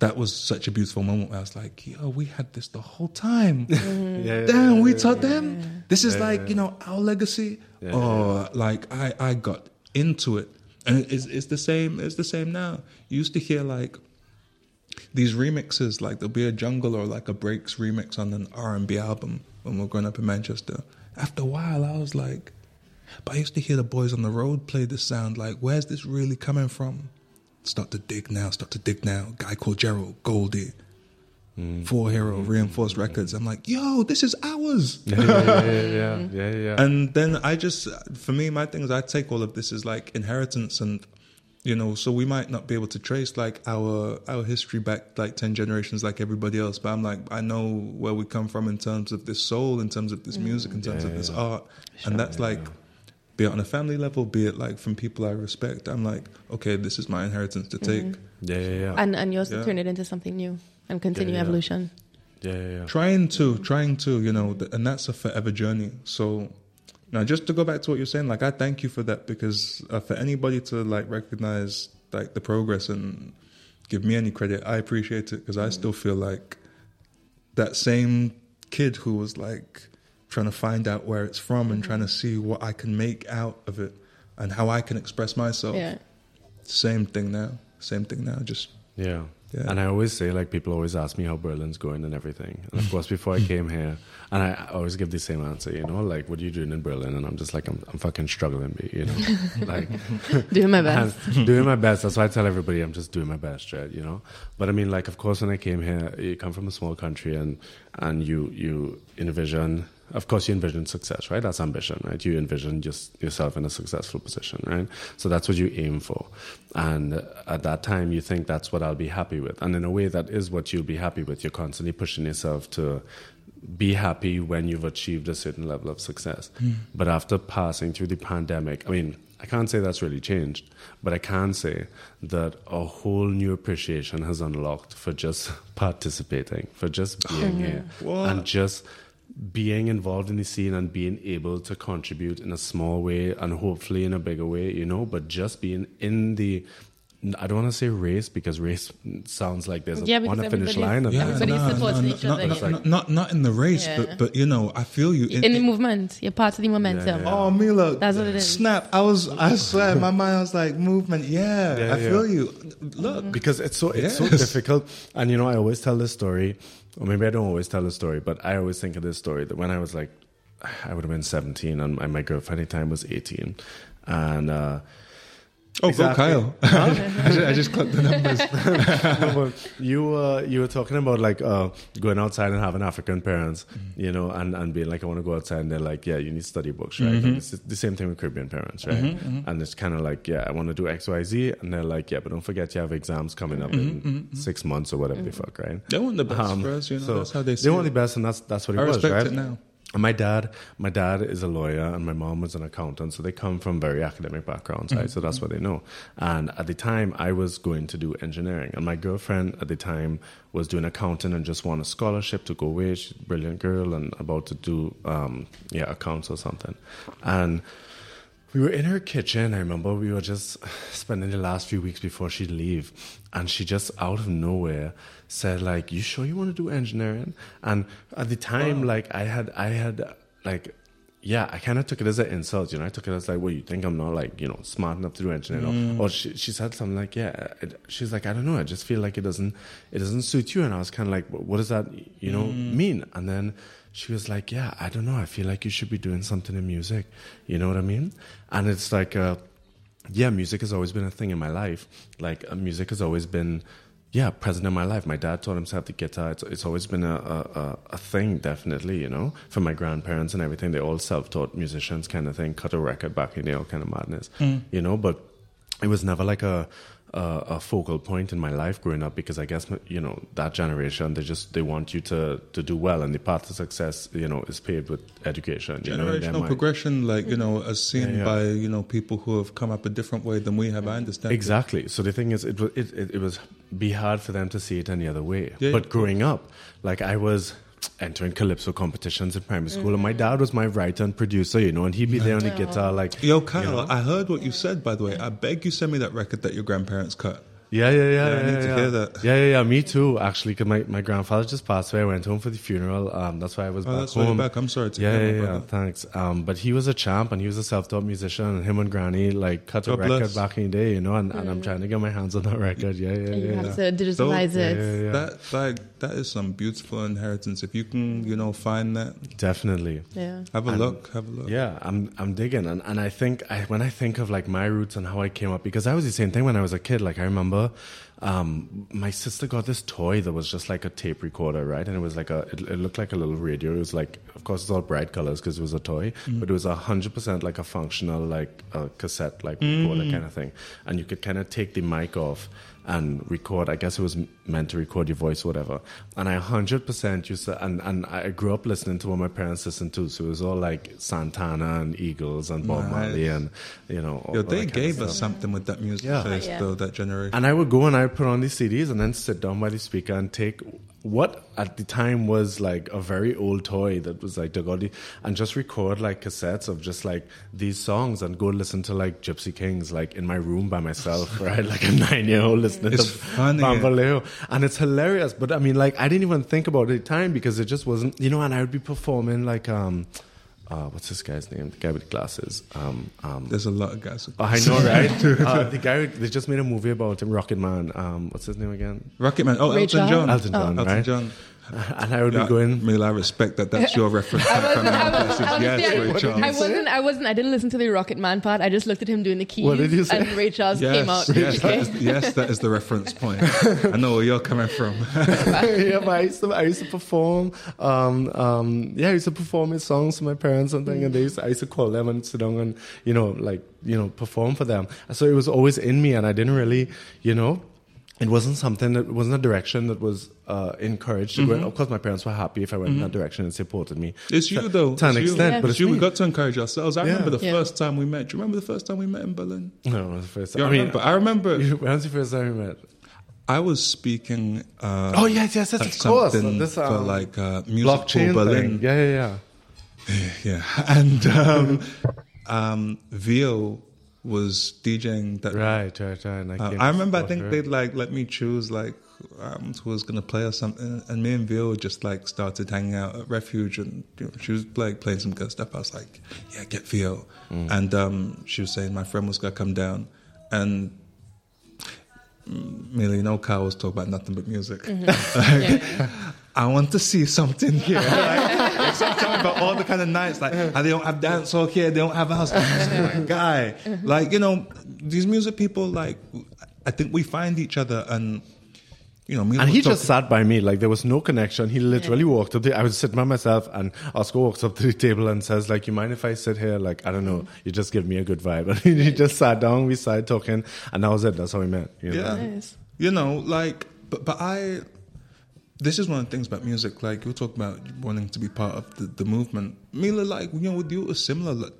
that was such a beautiful moment. Where I was like, yo, we had this the whole time. [laughs] Mm-hmm. Yeah, Damn, we taught them. This is like you know our legacy. Yeah. oh, like I I got into it, and it's it's the same. It's the same now. You used to hear like these remixes, like there'll be a jungle or like a breaks remix on an R and B album when we we're growing up in Manchester. After a while, I was like, but I used to hear the boys on the road play this sound. Like, where's this really coming from? Start to dig now. Start to dig now. Guy called Gerald Goldie. Mm. Four Hero Reinforced Records. I'm like, yo, this is ours. [laughs] Yeah, yeah, yeah, yeah, yeah, yeah. And then I just, for me, my thing is I take all of this as like inheritance and you know so we might not be able to trace like our our history back like 10 generations like everybody else. But i'm like i know where we come from in terms of this soul in terms of this music in terms yeah, of this yeah. art. Sure, and that's yeah, like be it on a family level be it like from people i respect i'm like okay this is my inheritance to take. Mm-hmm. yeah yeah yeah. And and you also turn it into something new and continue evolution. Yeah, yeah, yeah. Trying to trying to you know and that's a forever journey. So now, just to go back to what you're saying, like I thank you for that because uh, for anybody to like recognize like the progress and give me any credit, I appreciate it because I still feel like that same kid who was like trying to find out where it's from and trying to see what I can make out of it and how I can express myself. Yeah. Same thing now. Same thing now. Just yeah. Yeah. And I always say, like, people always ask me how Berlin's going and everything. And of [laughs] course, before I came here, and I always give the same answer, you know, like, what are you doing in Berlin? And I'm just like, I'm, I'm fucking struggling, you know, [laughs] like, [laughs] doing my best. doing my best. That's why I tell everybody I'm just doing my best, right? You know, but I mean, like, of course, when I came here, you come from a small country and, and you, you envision of course you envision success right? That's ambition right? You envision just yourself in a successful position right? So that's what you aim for. And at that time you think that's what i'll be happy with. And in a way that is what you'll be happy with. You're constantly pushing yourself to be happy when you've achieved a certain level of success. Mm. but after passing through the pandemic i mean I can't say that's really changed, but I can say that a whole new appreciation has unlocked for just [laughs] participating, for just being here, what? and just being involved in the scene and being able to contribute in a small way and hopefully in a bigger way, you know, but just being in the I don't want to say race because race sounds like there's a, on a finish line. Yeah, everybody no, supports no, each other. Not, not, not, not, in the race, yeah. but but you know, I feel you in, in the movement. You're part of the momentum. Yeah, oh, Mila, that's what it is. Snap! I was, I swear, my mind was like movement. Yeah, I feel you. Look, because it's so it's yes. so difficult, and you know, I always tell this story or maybe I don't always tell the story, but I always think of this story that when I was like, I would have been 17 and my girlfriend at the time was 18. And uh, Oh, exactly. go Kyle! [laughs] Huh? I just clicked the numbers. [laughs] no, you uh, you were talking about like uh, going outside and having African parents, mm-hmm. you know, and, and being like, I want to go outside, and they're like, Yeah, you need study books, right? Mm-hmm. it's the same thing with Caribbean parents, right? Mm-hmm, mm-hmm. and it's kind of like, Yeah, I want to do X, Y, Z, and they're like, Yeah, but don't forget you have exams coming up in mm-hmm, mm-hmm, six months or whatever the fuck, right? They want the best um, for us, you know. So that's how they. They want the best, and that's that's what it I was, respect right? It now my dad my dad is a lawyer and my mom was an accountant so they come from very academic backgrounds right? Mm-hmm. so that's what they know. And at the time i was going to do engineering and my girlfriend at the time was doing accounting and just won a scholarship to go away. She's a brilliant girl and about to do um, yeah accounts or something. And we were in her kitchen. I remember we were just spending the last few weeks before she'd leave, and she just out of nowhere said, "Like, you sure you want to do engineering?" And at the time, like, I had, I had, like, yeah, I kind of took it as an insult. You know, I took it as like, "Well, you think I'm not like, you know, smart enough to do engineering?" Mm. Or, or she, she said something like, "Yeah," it, she's like, "I don't know. I just feel like it doesn't, it doesn't suit you." And I was kind of like, "What does that, you know, mm. mean?" And then she was like, "Yeah, I don't know. I feel like you should be doing something in music." You know what I mean? And it's like, uh, yeah, music has always been a thing in my life. Like, uh, music has always been, yeah, present in my life. My dad taught himself the guitar. It's, it's always been a, a, a thing, definitely. You know, from my grandparents and everything, they all self-taught musicians, kind of thing. Cut a record back in the all kind of madness. Mm. You know, but it was never like a uh, a focal point in my life growing up because I guess you know that generation they just they want you to to do well and the path to success you know is paved with education. Generational know, progression, like you know, as seen yeah, yeah. by you know people who have come up a different way than we have. I understand exactly. It. So the thing is, it was it, it, it was be hard for them to see it any other way. Yeah, but growing up, like I was entering calypso competitions in primary school, mm-hmm. and my mm-hmm. dad was my writer and producer, you know, and he'd be there on the guitar, like. Yo, Kyle, you know? I heard what you said. By the way, I beg you send me that record that your grandparents cut. Yeah, yeah, yeah. Yeah, I need yeah, to yeah. hear that. Yeah, yeah, yeah. Me too, actually, because my, my grandfather just passed away. I went home for the funeral. Um, that's why I was Oh, back that's why home. you're back. I'm sorry to yeah, hear, yeah, yeah. Thanks. Um, but he was a champ, and he was a self-taught musician. And him and Granny like cut a God record bless. back in the day, you know. And, and I'm trying to get my hands on that record. Yeah, yeah, And you yeah. have yeah. to digitalize Yeah, it. yeah, yeah. That like that is some beautiful inheritance. If you can, you know, find that, Definitely. Yeah. have a And- look, have a look. Yeah, I'm I'm digging, and and I think I, when I think of like my roots and how I came up, because I was the same thing when I was a kid. Like I remember, um, my sister got this toy that was just like a tape recorder, right? And it was like a, it, it looked like a little radio. It was like, of course, it's all bright colors because it was a toy, mm. but it was a hundred percent like a functional like a cassette like recorder mm. kind of thing, and you could kind of take the mic off and record. I guess it was meant to record your voice, or whatever. And I hundred percent used to, and and I grew up listening to what my parents listened to, so it was all like Santana and Eagles and Bob Nice. Marley and you know. all Yo, they kind gave us something with that music Yeah. taste, Yeah. though. That generation. And I would go and I would put on these CDs and then sit down by the speaker and take what at the time was like a very old toy that was like Dagodi and just record like cassettes of just like these songs and go listen to like Gypsy Kings like in my room by myself, [laughs] right? Like a nine year old listening It's to funny. Bamboleo. And it's hilarious. But I mean like I didn't even think about it at the time because it just wasn't you know, and I would be performing like um uh, what's this guy's name? The guy with glasses. Um, um, There's a lot of guys. who- Oh, I know, right? [laughs] uh, the guy they just made a movie about him, Rocket Man. Um, what's his name again? Rocket Man. Oh, Ray Elton Charles? John. Elton Oh. John, Elton right? John. [laughs] And I would Yeah, be going. Mila, I respect that. That's your [laughs] reference. I wasn't, I, was, places. honestly, yes, I, Ray Charles. I wasn't, I wasn't, I didn't listen to the Rocket Man part. I just looked at him doing the keys. What did you say? And Ray Charles came out. Yes, yes, that Okay. is, yes, that is the reference point. I know where you're coming from. [laughs] yeah, but I used to, I used to perform. Um, um, yeah, I used to perform his songs to my parents and thing, and they used to, I used to call them and sit down and you know, like you know, perform for them. So it was always in me, and I didn't really, you know. It wasn't something that wasn't a direction that was uh, encouraged go. Of course, my parents were happy if I went in that direction and supported me. It's you to, though. to an you. extent, Yeah. but It's it's you. me. We got to encourage ourselves. I Yeah. remember the Yeah. first time we met. Do you remember the first time we met in Berlin? No, it was the first time. I mean, remember? I remember. [laughs] when's the first time we met? I was speaking. Uh, Oh yes, yes, at of course. This, for um, like uh, music blockchain Berlin. thing. Yeah, yeah, yeah. [laughs] Yeah, and um, um, Vio was DJing that. Right, right, right. And I, Uh, I remember. I think her. they'd like let me choose like um, who was gonna play or something, and me and Vio just like started hanging out at Refuge, and you know, she was like playing some good stuff. I was like, "Yeah, get Vio," Mm. and um, she was saying my friend was gonna come down, and Millie, you know, Kyle was talking about nothing but music. [laughs] Like, I want to see something here. [laughs] Like, like something about all the kind of nights, like how they don't have dance hall here, they don't have house. My [laughs] guy, uh-huh. like you know, these music people, like I think we find each other, and you know, And he talk- just sat by me, like there was no connection. He literally walked up. The, I was sitting by myself, and Oscar walks up to the table and says, "Like, you mind if I sit here? Like, I don't know. Mm-hmm. You just give me a good vibe." [laughs] And he just sat down. We started talking, and that was it. That's how we met. You know? Yeah. Nice. You know, like, but but I. This is one of the things about music. Like you talk about wanting to be part of the, the movement. Mila, like you know, with you it was similar. Like,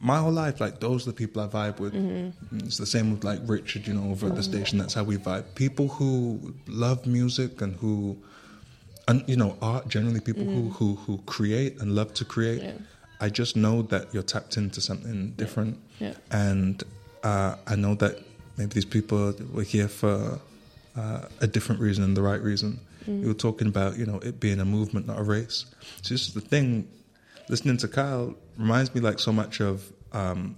my whole life, like those are the people I vibe with. It's the same with like Richard. You know, over at the station, that's how we vibe. People who love music and who, and you know, art generally. People who who who create and love to create. Yeah. I just know that you're tapped into something different, Yeah. and uh, I know that maybe these people were here for uh, a different reason and the right reason. You were talking about, you know, it being a movement, not a race. So this is the thing. Listening to Kyle reminds me like so much of um,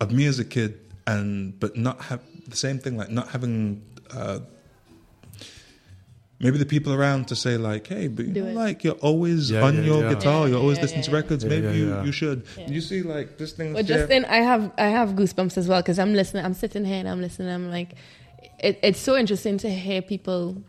of me as a kid, and but not have the same thing, like not having. Uh, Maybe the people around to say like, "Hey, but you know, like you're always Yeah, on yeah, your yeah. guitar, you're always Yeah, listening yeah, to records. Yeah, Maybe yeah, you, yeah. you should." Yeah. You see, like this thing. Well, just then I have I have goosebumps as well because I'm listening. I'm sitting here and I'm listening. I'm like, it, it's so interesting to hear people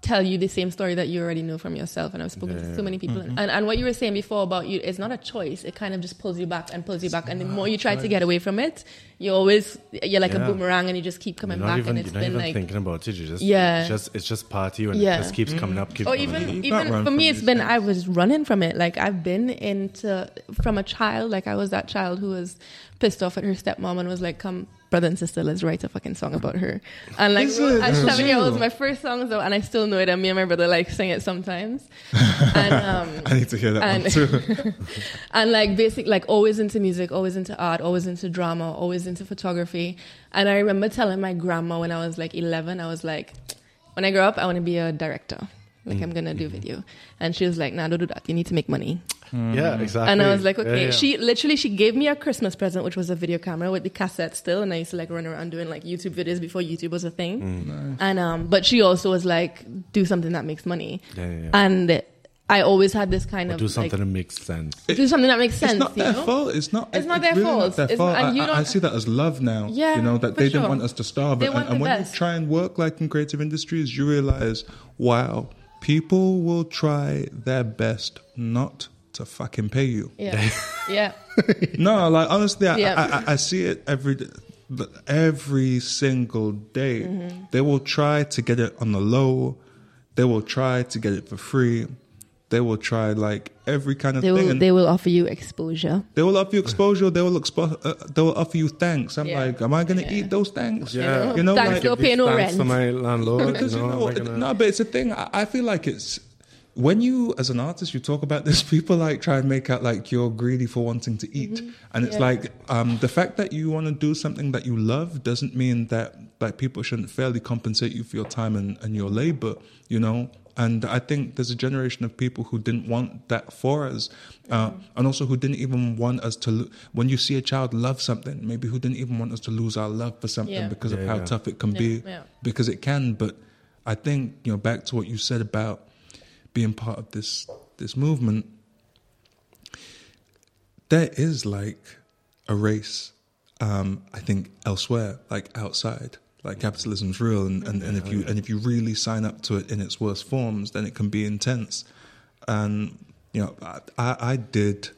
tell you the same story that you already know from yourself. And I've spoken to so many people, mm-hmm. and, and what you were saying before about you, it's not a choice. It kind of just pulls you back and pulls you back, and the more you try to get away from it, you're always you're like a boomerang, and you just keep coming back. even, and it's you're not been even like. thinking about it. You just, Yeah. it's just, it's just part of you, and Yeah. it just keeps coming mm-hmm. up. Keeps Or even, even for me, it's been things. I was running from it. Like I've been into from a child. Like I was that child who was pissed off at her stepmom and was like, "Come, brother and sister, let's write a fucking song about her. And like at seven years old, my first song though, and I still know it. And me and my brother like sing it sometimes. [laughs] and um, I need to hear that and- one too. [laughs] and like basic like always into music always into art always into drama always into photography and i remember telling my grandma when i was like 11 i was like when i grow up i want to be a director like i'm gonna do video and she was like nah don't do that you need to make money Yeah, exactly. and i was like okay yeah. she literally she gave me a christmas present which was a video camera with the cassette still and i used to like run around doing like youtube videos before youtube was a thing Mm. and um but she also was like do something that makes money Yeah, yeah, yeah. and i always had this kind Or of do like, something that makes sense. do something that makes sense It's not you their know? fault. It's not. It's not their really fault. Not their It's- fault. and I, you I- I don't- see that as love now. Yeah, you know that they sure. didn't want us to starve, They and, want and the when best. you try and work like in creative industries, you realize, wow, people will try their best not to fucking pay you. Yeah, [laughs] yeah, no, like honestly, I, Yeah. I, I, I see it every every single day. Mm-hmm. They will try to get it on the low. They will try to get it for free. They will try like every kind of they thing. will. and They will offer you exposure. they will offer you exposure. They will expo- uh, They will offer you thanks. I'm Yeah. like, am I going to Yeah. eat those thanks? Yeah. you know, Thanks, like, don't pay no Thanks rent. to my landlord. because you you know, know, am I gonna- no, but it's a thing. I, I feel like it's when you, as an artist, you talk about this. [laughs] People like try and make out like you're greedy for wanting to eat, and it's Mm-hmm. Yeah. like um, the fact that you want to do something that you love doesn't mean that like people shouldn't fairly compensate you for your time and, and your labor. You know. And I think there's a generation of people who didn't want that for us, uh, Mm-hmm. and also who didn't even want us to. Lo- when you see a child love something, maybe who didn't even want us to lose our love for something Yeah. because Yeah, of how yeah. tough it can Yeah, be yeah. because it can. But I think you know back to what you said about being part of this this movement. There is like a race, um, I think elsewhere, like outside. Like capitalism's real, and, and, and if you and if you really sign up to it in its worst forms, then it can be intense. And you know, I, I, I did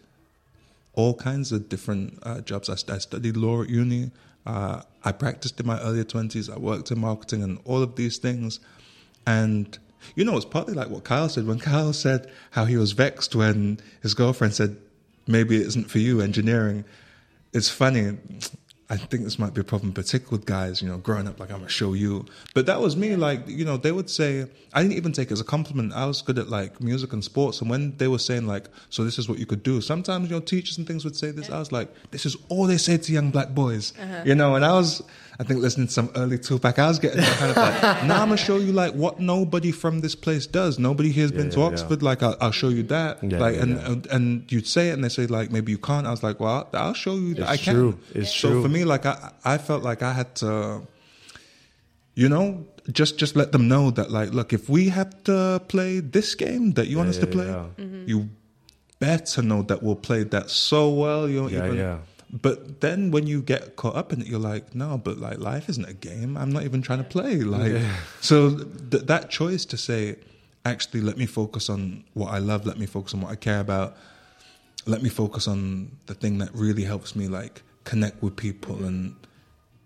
all kinds of different uh, jobs. I, I studied law at uni. Uh, I practiced in my earlier twenties. I worked in marketing and all of these things. And you know, it's partly like what Kyle said when Kyle said how he was vexed when his girlfriend said, "Maybe it isn't for you, engineering." It's funny. I think this might be a problem, particularly with guys, you know, growing up like I'm gonna show you. But that was me. Like, you know, they would say I didn't even take it as a compliment. I was good at like music and sports, and when they were saying like, "So this is what you could do," sometimes you know teachers and things would say this. I was like, "This is all they say to young black boys," uh-huh. you know. And I was, I think, listening to some early Tupac. I was getting that kind of like, [laughs] now I'm gonna show you like what nobody from this place does. Nobody here's been Yeah, to yeah, Oxford. Like, I'll, I'll show you that. Yeah, like, yeah, and, yeah. and and you'd say it, and they say like maybe you can't. I was like, well, I'll, I'll show you that It's I can. true. It's so true. for me, like I, I felt like I had to, you know, just just let them know that like, look, if we have to play this game that you want us to play, yeah. Mm-hmm. you better know that we'll play that so well. You don't Yeah, even. yeah. But then when you get caught up in it, you're like, no, but like life isn't a game. I'm not even trying to play. Like, so th- that choice to say, actually, let me focus on what I love. Let me focus on what I care about. Let me focus on the thing that really helps me, like connect with people and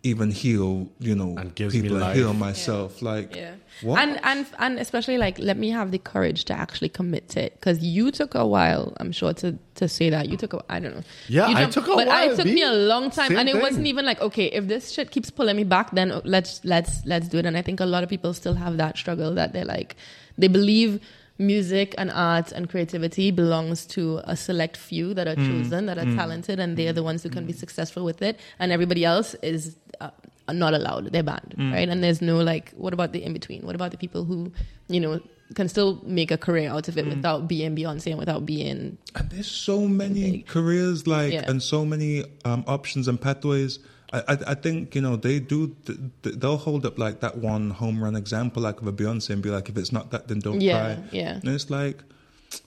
even heal. You know, And gives people and life. heal myself. Like, Yeah. what? And and and especially like let me have the courage to actually commit to it because you took a while. I'm sure to to say that you took a I don't know. Yeah, You I took a but while, it took me a long time, Same and it thing. wasn't even like okay, if this shit keeps pulling me back, then let's let's let's do it. And I think a lot of people still have that struggle that they're like they believe music and art and creativity belongs to a select few that are mm. chosen that are mm. talented and they're the ones who can be mm. successful with it. And everybody else is uh, not allowed. They're banned right? And there's no like what about the in between what about the people who you know can still make a career out of it without being beyonce and without being And there's so many careers, like, Yeah. and so many um, options and pathways. I, I, I think you know they do. th- th- They'll hold up like that one home run example, like of a Beyonce, and be like, if it's not that, then don't Yeah, try. yeah. And it's like,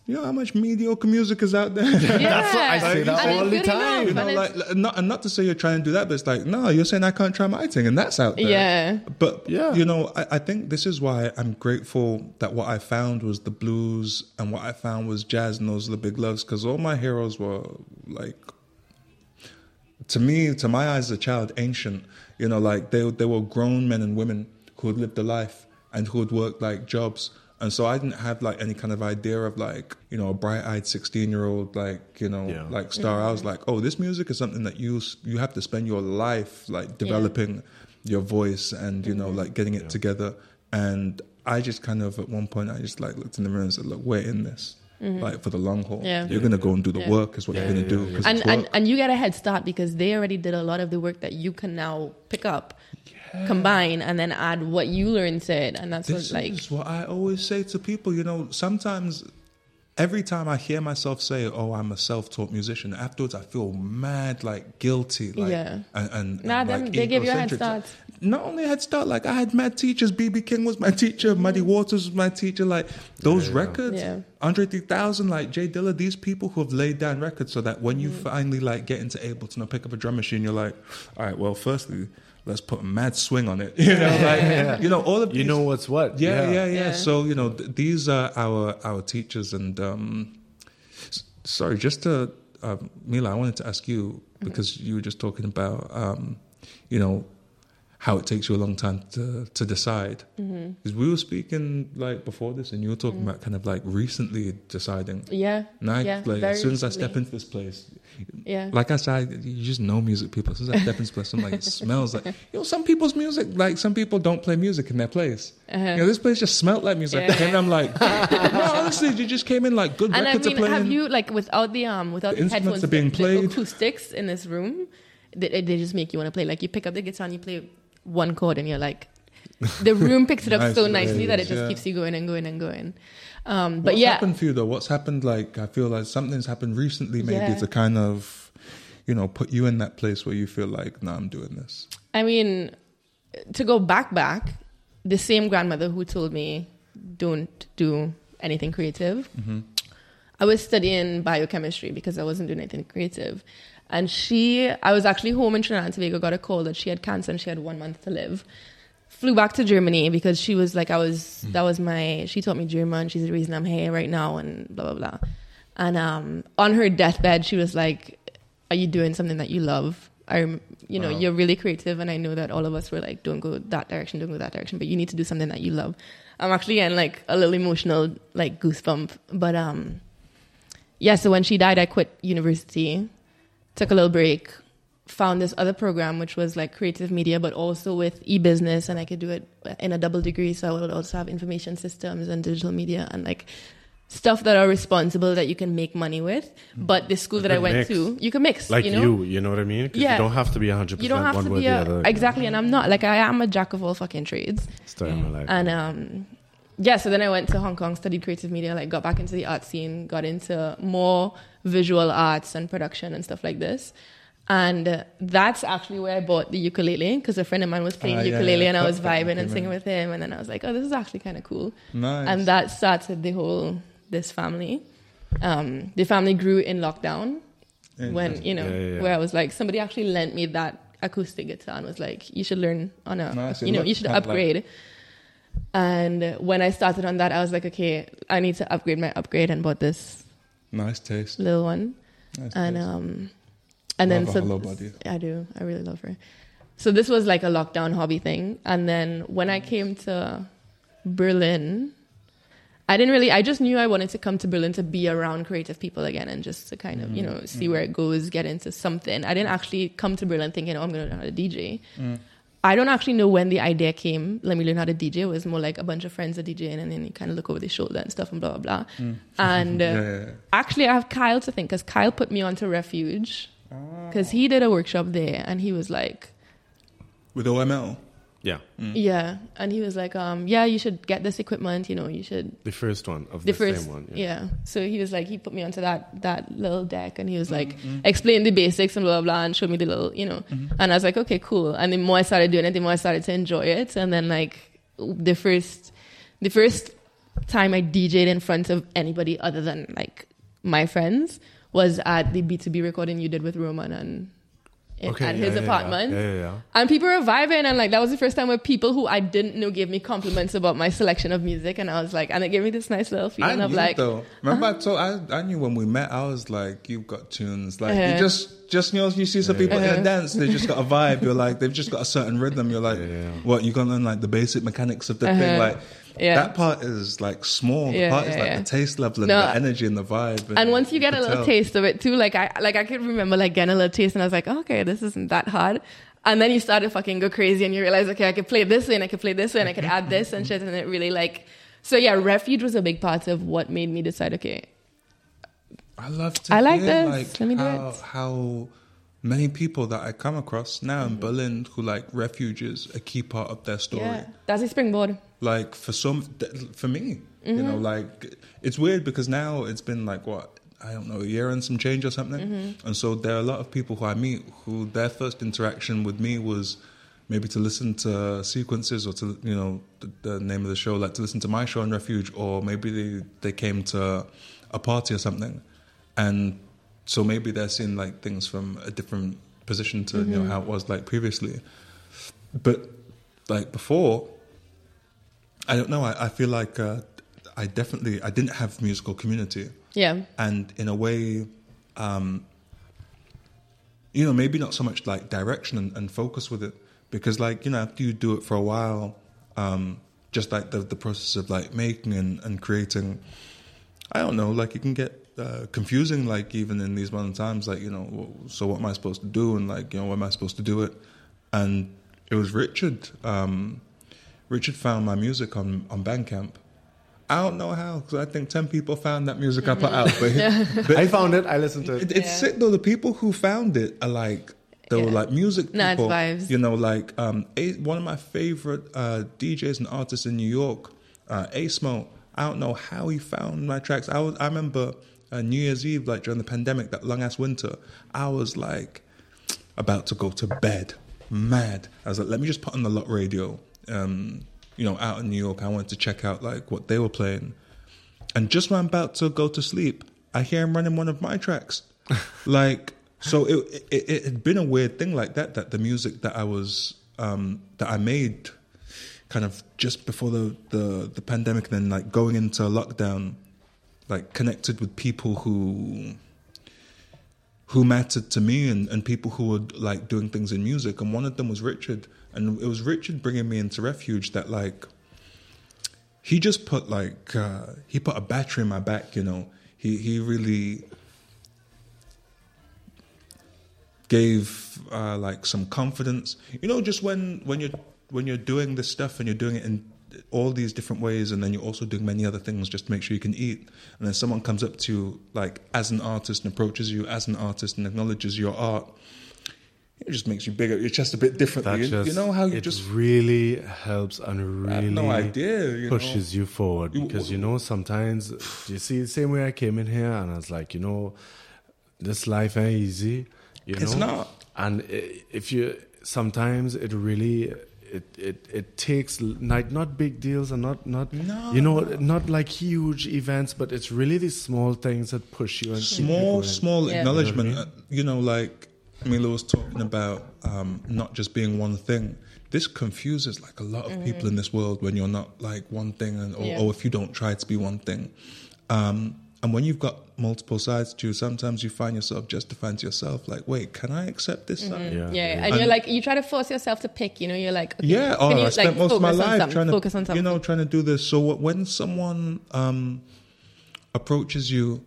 you know how much mediocre music is out there. [laughs] That's what I say that all the good enough, time. You know, like like, not and not to say you're trying to do that, but it's like, no, you're saying I can't try my thing, and that's out there. Yeah. But Yeah. you know, I, I think this is why I'm grateful that what I found was the blues and what I found was jazz, and those are the big loves. Because all my heroes were like, to me, to my eyes, as a child, ancient. You know, like they they were grown men and women who had lived a life and who had worked like jobs And so I didn't have like any kind of idea of like, you know, a bright eyed 16 year old, like, you know, Yeah. like star. I was like, oh, this music is something that you, you have to spend your life like developing your voice and, you know, mm-hmm. like getting it together. And I just kind of, at one point, I just like looked in the mirror and said, look, we're in this. Mm-hmm. Like for the long haul, Yeah. you're gonna go and do the Yeah. work is what Yeah, you're gonna yeah, do. yeah, 'cause and, and and you get a head start because they already did a lot of the work that you can now pick up, combine, and then add what you learned to it, and that's This what like is what I always say to people. You know, sometimes every time I hear myself say, "Oh, I'm a self-taught musician," afterwards I feel mad, like guilty, like Yeah. and, and Nah, and, them- like, they give you a head egocentric. Start. Not only a head start, like I had mad teachers. BB King was my teacher. Muddy Waters was my teacher. Like those Yeah, yeah. records, Yeah. Andre 3000, like Jay Dilla. These people who have laid down records so that when you Mm-hmm. finally like get into Ableton or pick up a drum machine, you're like, all right, well, firstly. Let's put a mad swing on it, [laughs] you know. Like, you know, all of You know what's what. yeah, yeah, yeah. Yeah. So you know, th- these are our our teachers, and um, s- sorry, just to um, Mila, I wanted to ask you because you were just talking about um, you know how it takes you a long time to to decide. Because we were speaking like before this, and you were talking about kind of like recently deciding. yeah, Now, yeah. like as soon as I step recently. into this place, yeah, like I said, you just know music people. As soon as I step into this place, I'm like, it smells like, [laughs] you know, some people's music, like some people don't play music in their place. Uh-huh. You know, this place just smelled like music. Yeah. And I'm like, no, honestly, you just came in like good and I records mean, are playing. have you like without the um without The the, instruments headphones, are being the- played. the acoustics in this room, they, they just make you want to play. Like you pick up the guitar and you play one chord, and you're like, the room picks it up [laughs] Nice, so nicely that it just yeah. keeps you going and going and going. Um, but yeah What's yeah, happened for you though? What's happened? Like, I feel like something's happened recently, maybe Yeah. to kind of, you know, put you in that place where you feel like, no, I'm doing this. I mean, to go back, back, the same grandmother who told me, don't do anything creative. I was studying biochemistry because I wasn't doing anything creative. And she, I was actually home in Trinidad and Tobago, got a call that she had cancer and she had one month to live. Flew back to Germany because she was like, I was, that was my, she taught me German. She's the reason I'm here right now and blah, blah, blah. And um, on her deathbed, she was like, Are you doing something that you love? I, you know, Wow. you're really creative, and I know that all of us were like, don't go that direction, don't go that direction, but you need to do something that you love. I'm actually getting like a little emotional, like goosebump. But um, yeah. So when she died, I quit university, took a little break, found this other program which was like creative media, but also with e-business, and I could do it in a double degree. So I would also have information systems and digital media and like stuff that are responsible that you can make money with. But the school that I went mix. to, you can mix. Like you you, know? you, know what I mean? Yeah. you don't have to be 100% you don't have one to be the a, other. exactly and i'm not like i am a jack of all fucking trades Story of my life. and um yeah so then i went to hong kong studied creative media like got back into the art scene got into more visual arts and production and stuff like this and uh, that's actually where I bought the ukulele because a friend of mine was playing yeah, ukulele yeah. and I was vibing came and singing in. with him. And then I was like, oh, this is actually kind of cool. Nice. And that started the whole, this family. Um, the family grew in lockdown when, you know, Yeah, yeah, yeah. where I was like, somebody actually lent me that acoustic guitar and was like, you should learn on a, Nice. You know, you should kinda like- upgrade. and when I started on that, I was like, okay, I need to upgrade my upgrade and bought this nice taste. little one. Nice And taste. um, and then so Hello Buddy. I do. I really love her. So this was like a lockdown hobby thing. And then when I came to Berlin, I didn't really. I just knew I wanted to come to Berlin to be around creative people again and just to kind of you mm, know see mm. where it goes, get into something. I didn't actually come to Berlin thinking, oh, I'm going to learn how to DJ. I don't actually know when the idea came. Let me learn how to DJ. It was more like a bunch of friends are DJing, and then you kind of look over the shoulder and stuff, and blah blah blah. And [laughs] uh, Yeah, yeah, yeah. actually, I have Kyle to thank because Kyle put me onto Refuge because he did a workshop there, and he was like, With OML. Yeah. Mm. "Yeah," and he was like, um, "Yeah, you should get this equipment. You know, you should." The first one of The the, first, same one. yeah. So he was like, he put me onto that that little deck, and he was mm-hmm, like, mm-hmm. explain the basics and blah blah blah, and showed me the little, you know. Mm-hmm. And I was like, okay, cool. And the more I started doing it, the more I started to enjoy it. And then like the first, the first time I DJ'd in front of anybody other than like my friends was at the B two B recording you did with Roman and. In- Okay, at yeah, his yeah, apartment, Yeah, and people were vibing, and like that was the first time where people who I didn't know gave me compliments about my selection of music, and I was like, and it gave me this nice little I feeling knew of like, though. Remember, I told I, I knew when we met. I was like, "You've got tunes." Like Uh-huh. you just just you know you see some people in a dance, they just got a vibe. You're like they've just got a certain rhythm. You're like, [laughs] what you gonna learn like the basic mechanics of the Uh-huh. thing. Like Yeah. That part is like small. The Yeah, part is like yeah. the taste level and No. the energy and the vibe. And once you get a little tell. taste of it too, like I like I could remember like getting a little taste and I was like, okay, this isn't that hard. And then you started fucking go crazy and you realize, okay, I could play this way and I could play this way and I could add this and shit and it really like so yeah, refuge was a big part of what made me decide, okay, I love to I like this. like Let me do it. how many people that I come across now Mm-hmm. in Berlin who like refuge is a key part of their story. yeah, that's a springboard. Like for some, for me, you Mm-hmm. know, like it's weird because now it's been like what I don't know a year and some change or something, Mm-hmm. and so there are a lot of people who I meet who their first interaction with me was maybe to listen to sequences or to you know the, the name of the show, like to listen to my show on Refuge, or maybe they they came to a party or something, and so maybe they're seeing like things from a different position to you know how it was like previously, but like before I don't know. I, I feel like uh, I definitely I didn't have musical community, Yeah. and in a way, um, you know, maybe not so much like direction and, and focus with it, because like you know, after you do it for a while, um, just like the the process of like making and, and creating, I don't know, like you can get uh, confusing. Like even in these modern times, like you know, so what am I supposed to do, and like you know, when am I supposed to do it? And it was Richard. Um, Richard found my music on on Bandcamp. I don't know how because I think ten people found that music I put out, but, [laughs] but I found it. I listened to it. it, it's Yeah. sick though. The people who found it are like they were like music Nah, it's people. vibes. You know, like um, a, one of my favorite uh, DJs and artists in New York, uh, Mo. I don't know how he found my tracks. I was I remember uh, New Year's Eve, like during the pandemic, that long ass winter. I was like about to go to bed, mad. I was like, let me just put on the lot radio. Um, you know, out in New York, I wanted to check out like what they were playing. And just when I'm about to go to sleep, I hear him running one of my tracks. [laughs] like, so it, it it had been a weird thing like that. That the music that I was um, that I made, kind of just before the the the pandemic, then like going into lockdown, like connected with people who who mattered to me and, and people who were like doing things in music. And one of them was richard. And it was richard bringing me into refuge that like he just put like uh, he put a battery in my back you know. He he really gave uh, like some confidence. You know just when when you're when you're doing this stuff and you're doing it in all these different ways and then you're also doing many other things just to make sure you can eat and then someone comes up to you like as an artist and approaches you as an artist and acknowledges your art it just makes you bigger your chest a bit differently you, just, you know how you it just really helps and really no idea you know? pushes you forward because you know sometimes you see the same way I came in here and I was like you know this life ain't easy you know It's not. and if you sometimes it really it it, it takes like not big deals and not not No. you know not like huge events but it's really these small things that push you and small small Yeah. acknowledgement You know what uh, you know like Mila was talking about um, not just being one thing this confuses like a lot of people in this world when you're not like one thing and or, Yeah. or if you don't try to be one thing um, and when you've got multiple sides to you sometimes you find yourself justifying to yourself like wait can i accept this side Yeah. Yeah, and, And- you're like you try to force yourself to pick. You know, you're like, okay, Yeah, oh, you, I spent like, most of my life trying to focus on something. you know trying to do this. So when someone um, approaches you,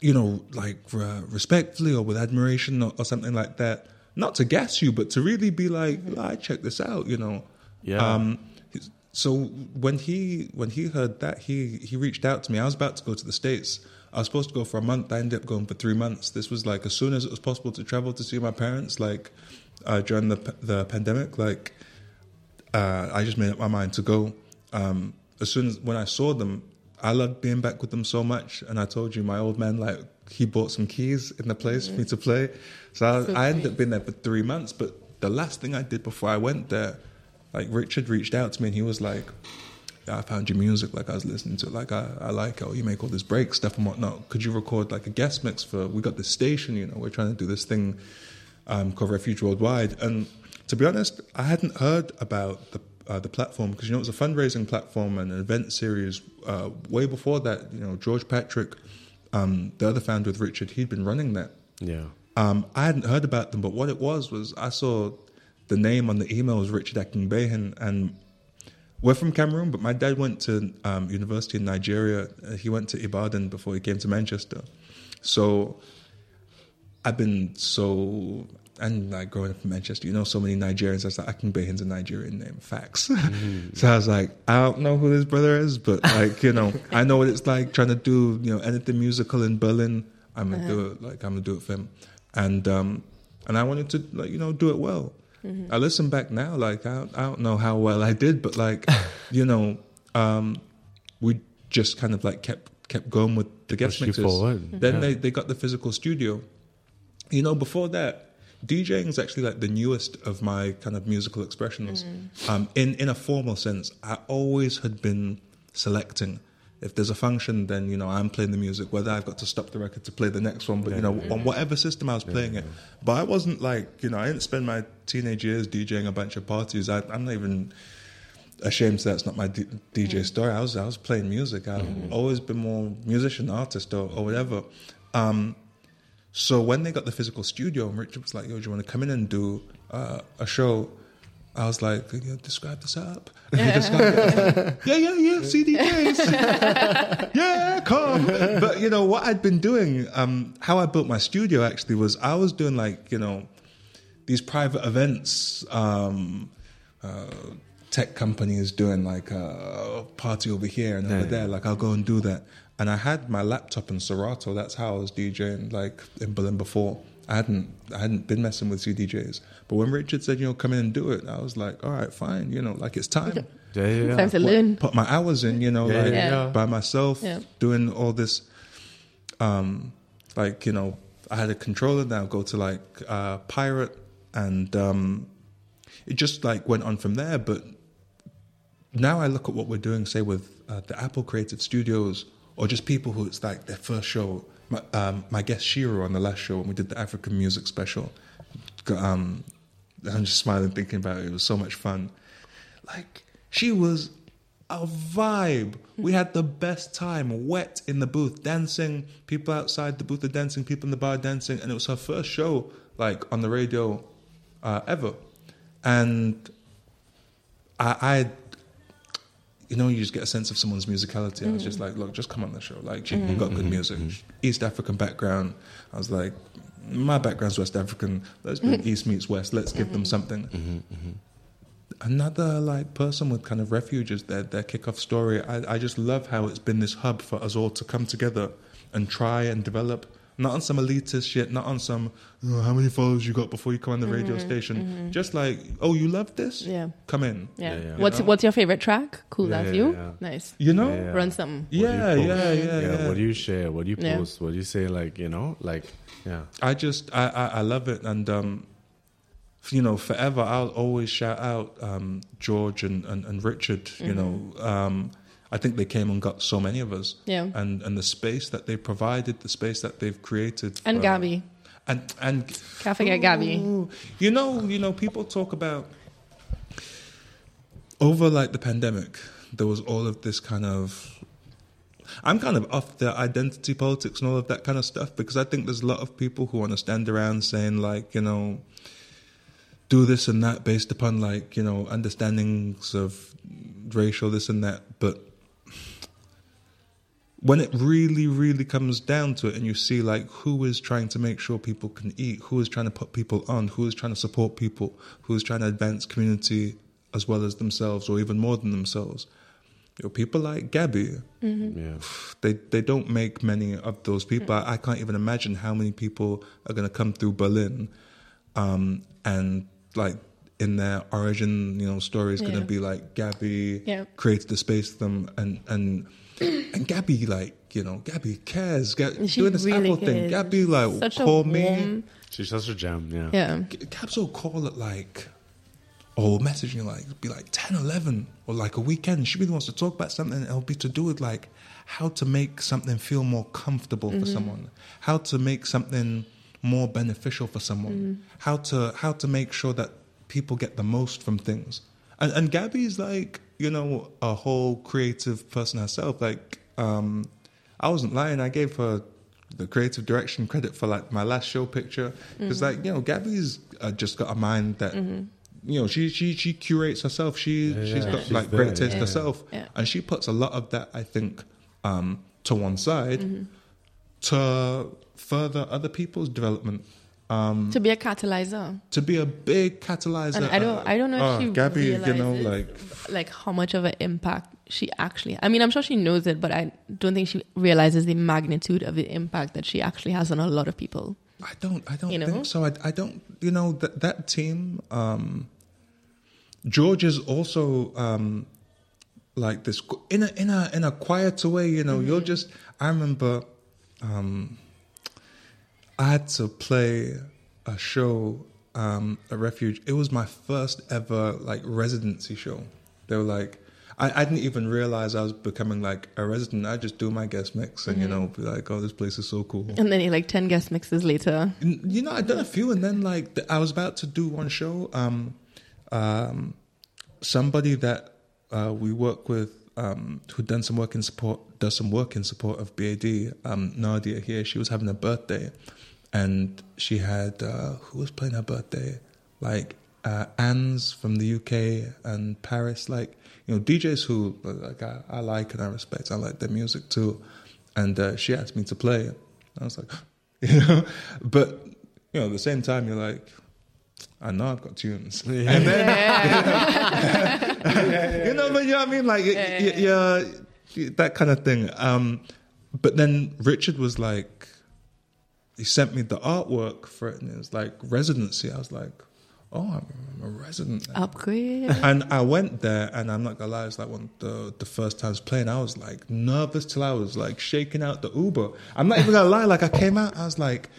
you know, like uh, respectfully or with admiration or, or something like that, not to gas you, but to really be like, I check this out, you know. Yeah. Um, he's- so when he when he heard that, he he reached out to me. I was about to go to the states. I was supposed to go for a month. I ended up going for three months. This was like as soon as it was possible to travel to see my parents, like uh, during the the pandemic. Like uh, I just made up my mind to go. Um, as soon as when I saw them, I loved being back with them so much. And I told you, my old man like he bought some keys in the place for me to play. So I, So I ended up being there for three months. But the last thing I did before I went there, like Richard reached out to me and he was like, I found your music. Like I was listening to it. Like I, I like it. Oh, you make all this break stuff and whatnot. Could you record like a guest mix for? We got this station. You know, we're trying to do this thing um, called Refuge Worldwide. And to be honest, I hadn't heard about the uh, the platform because you know it was a fundraising platform and an event series uh, way before that. You know, George Patrick, um, the other founder with Richard, he'd been running that. yeah Um, I hadn't heard about them, but what it was was I saw the name on the email was Richard Akingbehin, and we're from Cameroon, but my dad went to um, university in Nigeria. Uh, he went to Ibadan before he came to Manchester. So I've been so and like growing up in Manchester, you know, so many Nigerians. I was like, Akingbehin's a Nigerian name, facts. [laughs] Mm-hmm. so I was like, I don't know who this brother is, but like, you know, I know what it's like trying to do, you know, anything musical in Berlin. I'm gonna do it, like I'm gonna do it for him, and um, and I wanted to, like, you know, do it well. I listen back now, like I, I don't know how well I did, but like, [laughs] you know, um, we just kind of like kept kept going with the guest Pushed you mixes. forward. Then Yeah. they they got the physical studio. You know, before that, DJing is actually like the newest of my kind of musical expressions. Um, in in a formal sense, I always had been selecting. If there's a function, then you know I'm playing the music. Whether I've got to stop the record to play the next one, but you know on whatever system I was playing it. But I wasn't like you know I didn't spend my teenage years DJing a bunch of parties. I, I'm not even ashamed to say that's not my D- DJ story. I was I was playing music. I've always been more musician, artist, or, or whatever. Um, so when they got the physical studio, and Richard was like, "Yo, do you want to come in and do uh, a show?" I was like, you know, "Describe the setup." [laughs] Yeah, yeah, yeah. CDJs. [laughs] yeah, come. But you know what I'd been doing. Um, how I built my studio actually was I was doing like you know these private events. Um, uh, tech companies doing like a party over here and over Yeah. there. Like I'll go and do that. And I had my laptop in Serato. That's how I was DJing like in Berlin before. I hadn't I hadn't been messing with CDJs. But when Richard said, you know, come in and do it, I was like, all right, fine. You know, like it's time. Yeah, yeah, yeah. Time to learn. Put my hours in. You know, Yeah, like yeah, yeah. by myself, Yeah. doing all this. Um, like you know, I had a controller now. Go to like uh, Pirate, and um, it just like went on from there. But now I look at what we're doing, say with uh, the Apple Creative Studios, or just people who it's like their first show. My, um, my guest Shiro on the last show when we did the African music special. Um, I'm just smiling thinking about it. It was so much fun. Like she was a vibe. We had the best time, wet in the booth, dancing. People outside the booth are dancing. People in the bar dancing, and it was her first show, like on the radio, uh, ever. And I, I, you know, you just get a sense of someone's musicality. I was just mm. like, look, just come on the show. Like, she mm-hmm. got good mm-hmm. music, mm-hmm. East African background. I was like, my background's West African. Let's do [laughs] East meets West. Let's give them mm-hmm. something. Mm-hmm, mm-hmm. Another like person with kind of refuges, their their kickoff story. I, I just love how it's been this hub for us all to come together and try and develop. Not on some elitist shit, not on some oh, how many followers you got before you come on the radio station. Just like, oh, you love this? Yeah. Come in. Yeah. Yeah, yeah. What's know? what's your favorite track? Cool Yeah, as yeah, you. yeah. Nice. You know? Yeah, yeah. Run something. What Yeah, yeah, yeah, yeah. What do you share? What do you Yeah. post? What do you say? Like you know, like yeah. I just I, I, I love it and um you know forever I'll always shout out um George and, and, and Richard you know um I think they came and got so many of us Yeah. and and the space that they provided the space that they've created And for- Gabby. and and Can't forget Gabby. Ooh. you know you know people talk about over like the pandemic there was all of this kind of I'm kind of off the identity politics and all of that kind of stuff because I think there's a lot of people who want to stand around saying like, you know, do this and that based upon like, you know, understandings of racial this and that, but when it really, really comes down to it, and you see like who is trying to make sure people can eat, who is trying to put people on, who is trying to support people, who is trying to advance community as well as themselves, or even more than themselves. You know, people like Gabby, Yeah. they they don't make many of those people. I, I can't even imagine how many people are going to come through Berlin, um, and like in their origin, you know, story is going Yeah. to be like Gabby Yeah. created the space for them, and and and Gabby like you know Gabby cares, Ga- She doing this really Apple thing. Gabby like Such a call me. warm. She's such a gem. Yeah. Yeah. Gabs will call at like, or message you like, be like 10, 11, or like a weekend. She really wants to talk about something. and It'll be to do with like how to make something feel more comfortable for mm-hmm. someone, how to make something more beneficial for someone, mm-hmm. how to how to make sure that people get the most from things. And and Gabby's like, you know, a whole creative person herself. Like, um, I wasn't lying. I gave her the creative direction credit for like my last show picture because like you know Gabby's uh, just got a mind that you know, she she she curates herself. She Yeah, she's yeah. got She's like there, great taste yeah. herself, Yeah. and she puts a lot of that. I think um, to one side Mm-hmm. to further other people's development. Um, to be a catalyzer. to be a big catalyzer. And I don't, uh, I don't know if oh, she Gabby, you know, like like how much of an impact she actually. I mean, I'm sure she knows it, but I don't think she realizes the magnitude of the impact that she actually has on a lot of people. I don't, I don't You know? think so. I, I don't, you know, that that team. Um, George is also um, like this in a in a in a quieter way. You know, you're just. I remember, um, I had to play a show um, at Refuge. It was my first ever like residency show. They were like. I, I didn't even realize I was becoming like a resident. I just do my guest mix and you know be like, oh, this place is so cool. And then he like ten guest mixes later. N- You know, I'd done a few, and then like I was about to do one show. Um, um, somebody that uh, we work with, um, who done some work in support, does some work in support of BAD. Um, Nadia here, she was having a birthday, and she had uh, who was playing her birthday, like uh, Anne's from the UK and Paris, like you know DJs who like I, I like and I respect. I like their music too, and uh, she asked me to play. I was like, [laughs] you know, but you know, at the same time, you're like, I know I've got tunes, [laughs] and then [laughs] you know, but you know what I mean, like, y- y- yeah, that kind of thing. Um, but then Richard was like, he sent me the artwork for it, and it was like residency. I was like, oh, I'm a resident. now. Upgrade. [laughs] And I went there, and I'm not gonna lie, it's like one the the first times playing. I was like nervous till I was like shaking out the Uber. I'm not even gonna lie, like I came out, I was like,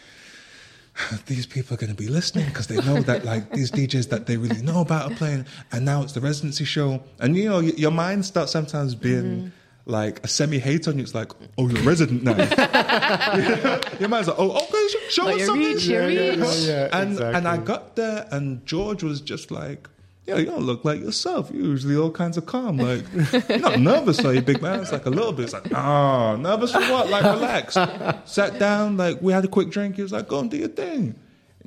[sighs] these people are gonna be listening because they know that like these DJs that they really know about are playing, and now it's the residency show, and you know y- your mind starts sometimes being. Mm-hmm. Like a semi hate on you, it's like, oh, you're a resident now. your mind's like, oh, okay, show Oh, us you something. reach, you reach. and and I got there, and George was just like, "Yeah, you don't look like yourself. You're usually all kinds of calm. Like, you're not [laughs] nervous, are you, big man?" It's like a little bit. It's like, "Ah, nervous for what? Like, relax." Sat down, like we had a quick drink. He was like, "Go and do your thing."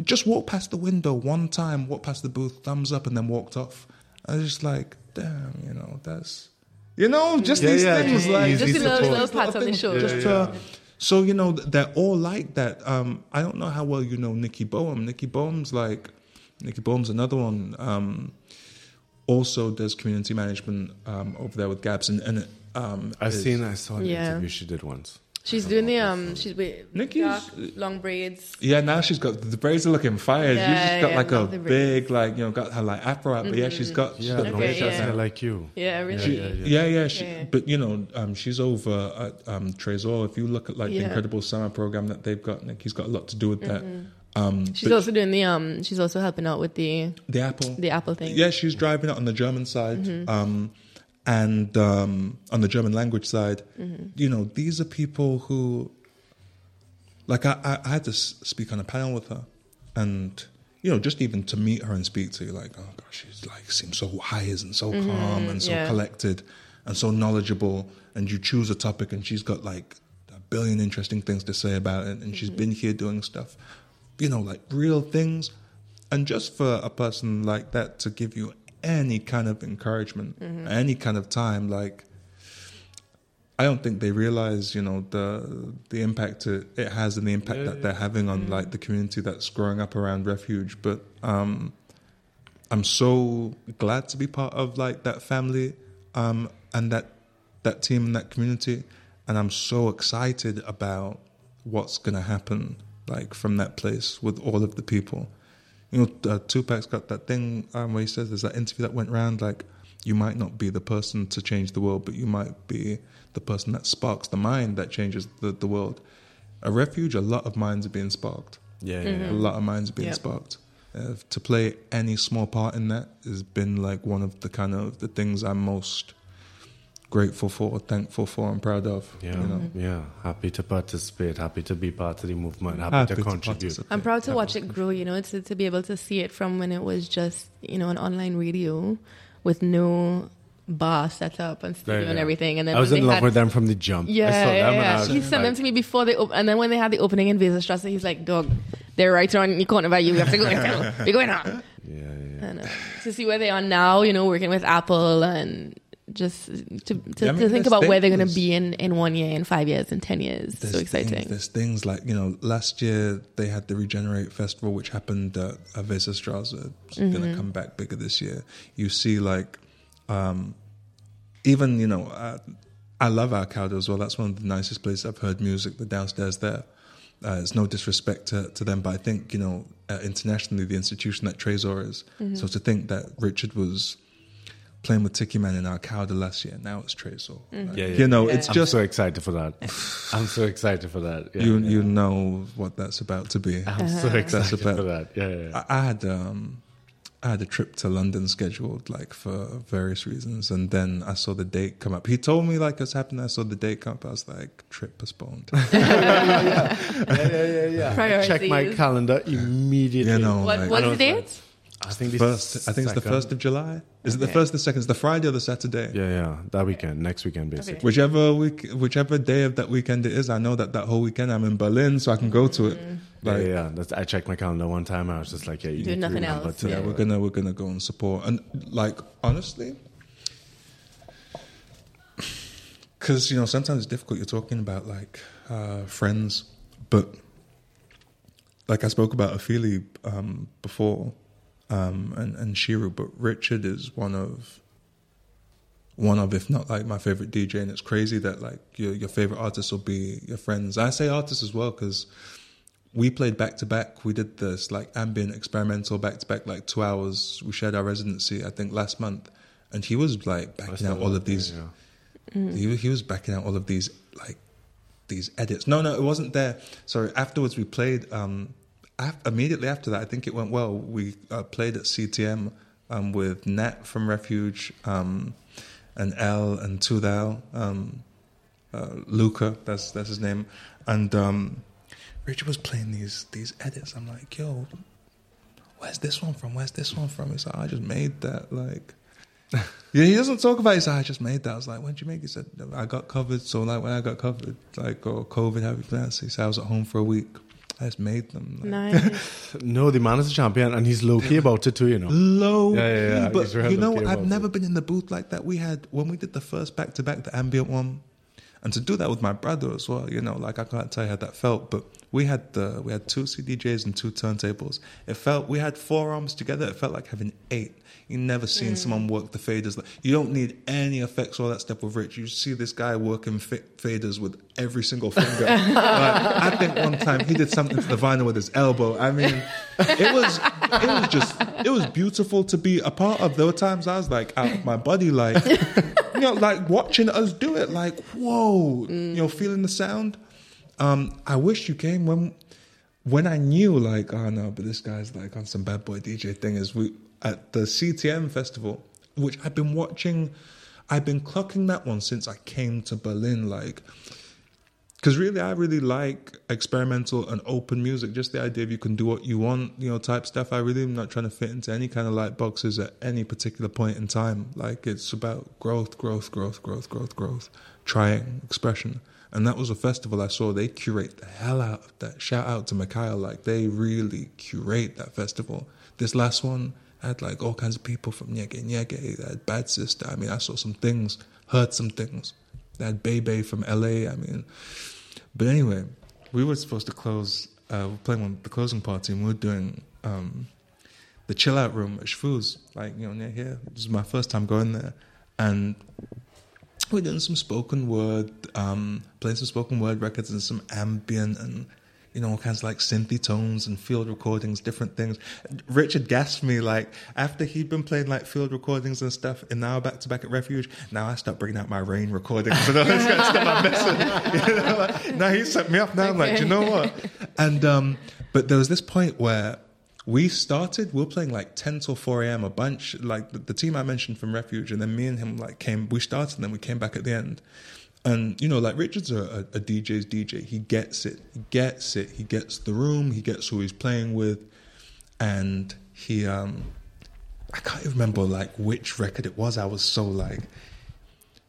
Just walked past the window one time, walked past the booth, thumbs up, and then walked off. I was just like, "Damn, you know, that's." You know, just Yeah, these yeah, things just like Just a little, support. little pats on the things, shoulder. just to- so you know they're all like that. Um, I don't know how well you know Nikki Boehm. Nikki Boehm's like Nikki Boehm's another one. Um, also does community management um, over there with Gabs and, and um, I've is- seen. I saw an Yeah. interview she did once. She's doing the um. She's with Nikki's- dark, long braids. Yeah, now she's got the braids are looking fire. she's Yeah, just got yeah, like a love braids. big like you know got her like afro out, but yeah, she's got she's Yeah, got no, the Okay, braids she yeah. like you. Yeah, really. She- Yeah, yeah, yeah. she, Yeah. But you know, um, she's over at um, Trésor. If you look at like the incredible summer program that they've got, Nikki's got a lot to do with that. Um, Mm-hmm. She's also doing the um. She's also helping out with the the Apple. the Apple thing. Yeah, she's driving it on the German side, um, and um, on the German language side. You know, these are people who, like, I, I, I had to speak on a panel with her, and you know, just even to meet her and speak to you, like, oh gosh, she's like seems so wise and so calm and so yeah. collected and so knowledgeable. And you choose a topic, and she's got like a billion interesting things to say about it, and she's been here doing stuff, you know, like real things. And just for a person like that to give you any kind of encouragement, any kind of time, like I don't think they realize, you know, the the impact it, it has and the impact that they're having on like the community that's growing up around Refuge. But um, I'm so glad to be part of like that family um, and that that team and that community, and I'm so excited about what's gonna happen like from that place with all of the people. You know, uh, Tupac's got that thing um, where he says there's that interview that went around like you might not be the person to change the world, but you might be the person that sparks the mind that changes the, the world. A refuge, a lot of minds are being sparked. Yeah, yeah, A yeah. lot of minds are being Yep. sparked. Uh, to play any small part in that has been like one of the kind of the things I'm most grateful for, thankful for, and proud of. Yeah, you know? yeah. Happy to participate. Happy to be part of the movement. Happy, Happy to to contribute. participate. I'm proud to watch it grow, you know, to, to be able to see it from when it was just, you know, an online radio with no bar set up and studio Yeah, and everything. And then I was in love had, with them from the jump. Yeah, I saw yeah, them and I yeah. He sent them to me before they op- and then when they had the opening in Weserstrasse, he's like, "Dog, they're right around the corner by you. We have to go in. We're going on." [laughs] Yeah, yeah. And and to see where they are now. You know, working with Apple and just to to, I mean, to think about where they're going to be in in one year, in five years, in ten years. There's so exciting. Things, there's things like you know, last year they had the Regenerate Festival, which happened at at Weserstraße. It's going Mm-hmm. to come back bigger this year. You see, like, um, even you know, uh, I love Arkaoda as well. That's one of the nicest places I've heard music. The downstairs there. Uh, it's no disrespect to, to them, but I think you know, uh, internationally, the institution that Tresor is. Mm-hmm. So to think that Richard was playing with Tikiman in Arkaoda last year, now it's Tresor. Mm-hmm. Like, Yeah, yeah. You know, Yeah. it's I'm just so excited for that. I'm so excited for that. Yeah, you yeah. you know what that's about to be. I'm so Uh-huh. excited about- for that. Yeah, yeah. yeah. I, I had um, I had a trip to London scheduled, like for various reasons, and then I saw the date come up. He told me like it's happening. I saw the date come up. I was like, trip postponed. [laughs] yeah, yeah, yeah, yeah. I check my calendar immediately. You know, What like, what's the date? I think the first. I think it's the first of July. Is it the Okay. first, the second? It's the Friday or the Saturday? Yeah, yeah, that weekend, next weekend, basically. Whichever week, whichever day of that weekend it is, I know that that whole weekend I'm in Berlin, so I can go to it. Yeah, Like, yeah, yeah. That's, I checked my calendar one time. I was just like, yeah, you Do need to nothing remember else, to- yeah, Yeah. we're gonna we're gonna go and support and like honestly because you know sometimes it's difficult you're talking about like uh, friends but like i spoke about Ophelia um, before um, and, and shiru but richard is one of one of if not like my favorite dj and it's crazy that like your, your favorite artists will be your friends i say artists as well because we played back to back. We did this like ambient experimental back to back, like two hours. We shared our residency, I think, last month, and he was like backing out all of these. yeah. He he was backing out all of these like these edits. No, no, it wasn't there. Sorry. Afterwards, we played. Um, immediately after that, I think it went well. We uh, played at CTM um, with Nat from Refuge um, and L and Tudal, um, uh, Luca. That's that's his name, and. Um, Richard was playing these these edits. I'm like, yo, where's this one from? Where's this one from? He's like, I just made that. Like, [laughs] yeah, he doesn't talk about it. He's like, I just made that. I was like, when'd you make it? He said, I got covered. So like when I got covered, like or COVID, how you? He said I was at home for a week. I just made them. Like, Nice. [laughs] No, the man is a champion, and he's low key about it too. You know. Low, Yeah, yeah, yeah. but He's you know, I've never it. been in the booth like that. We had when we did the first back to back, the ambient one, and to do that with my brother as well. You know, like I can't tell you how that felt, but we had the we had two CDJs and two turntables. It felt we had four arms together. It felt like having eight. You never seen someone work the faders. Like, you don't need any effects or that stuff with Rich. You see this guy working fa- faders with every single finger. [laughs] like, I think one time he did something to the vinyl with his elbow. I mean, it was it was just it was beautiful to be a part of. There were times I was like out of my body, like [laughs] you know, like watching us do it, like whoa, you know, feeling the sound. Um, I wish you came when when I knew like, oh no, but this guy's like on some bad boy DJ thing. Is we at the CTM festival, which I've been watching. I've been clocking that one since I came to Berlin, like. Because really, I really like experimental and open music. Just the idea of you can do what you want, you know, type stuff. I really am not trying to fit into any kind of light boxes at any particular point in time. Like it's about growth, growth, growth, growth, growth, growth, trying, expression. And that was a festival I saw. They curate the hell out of that. Shout out to Mikhail. Like they really curate that festival. This last one had like all kinds of people from Nyege Nyege. They had Bad Sister. I mean, I saw some things, heard some things. They had Bebe from LA. I mean, but anyway, we were supposed to close. Uh, we're playing the closing party, and we were doing um, the chill out room at SchwuZ, like you know near here. This is my first time going there, and we're doing some spoken word, um, playing some spoken word records and some ambient and you know all kinds of like synthy tones and field recordings, different things. Richard gasped me like after he'd been playing like field recordings and stuff, and now back to back at Refuge. Now I start bringing out my rain recordings and all this kind of stuff. I'm messing. [laughs] You know, like, now he set me up. Now I'm like, do you know what? And um, but there was this point where we started we were playing like 10 till 4 a.m a bunch like the, the team i mentioned from refuge and then me and him like came we started and then we came back at the end and you know like richard's a, a, a dj's dj he gets it he gets it he gets the room he gets who he's playing with and he um i can't even remember like which record it was i was so like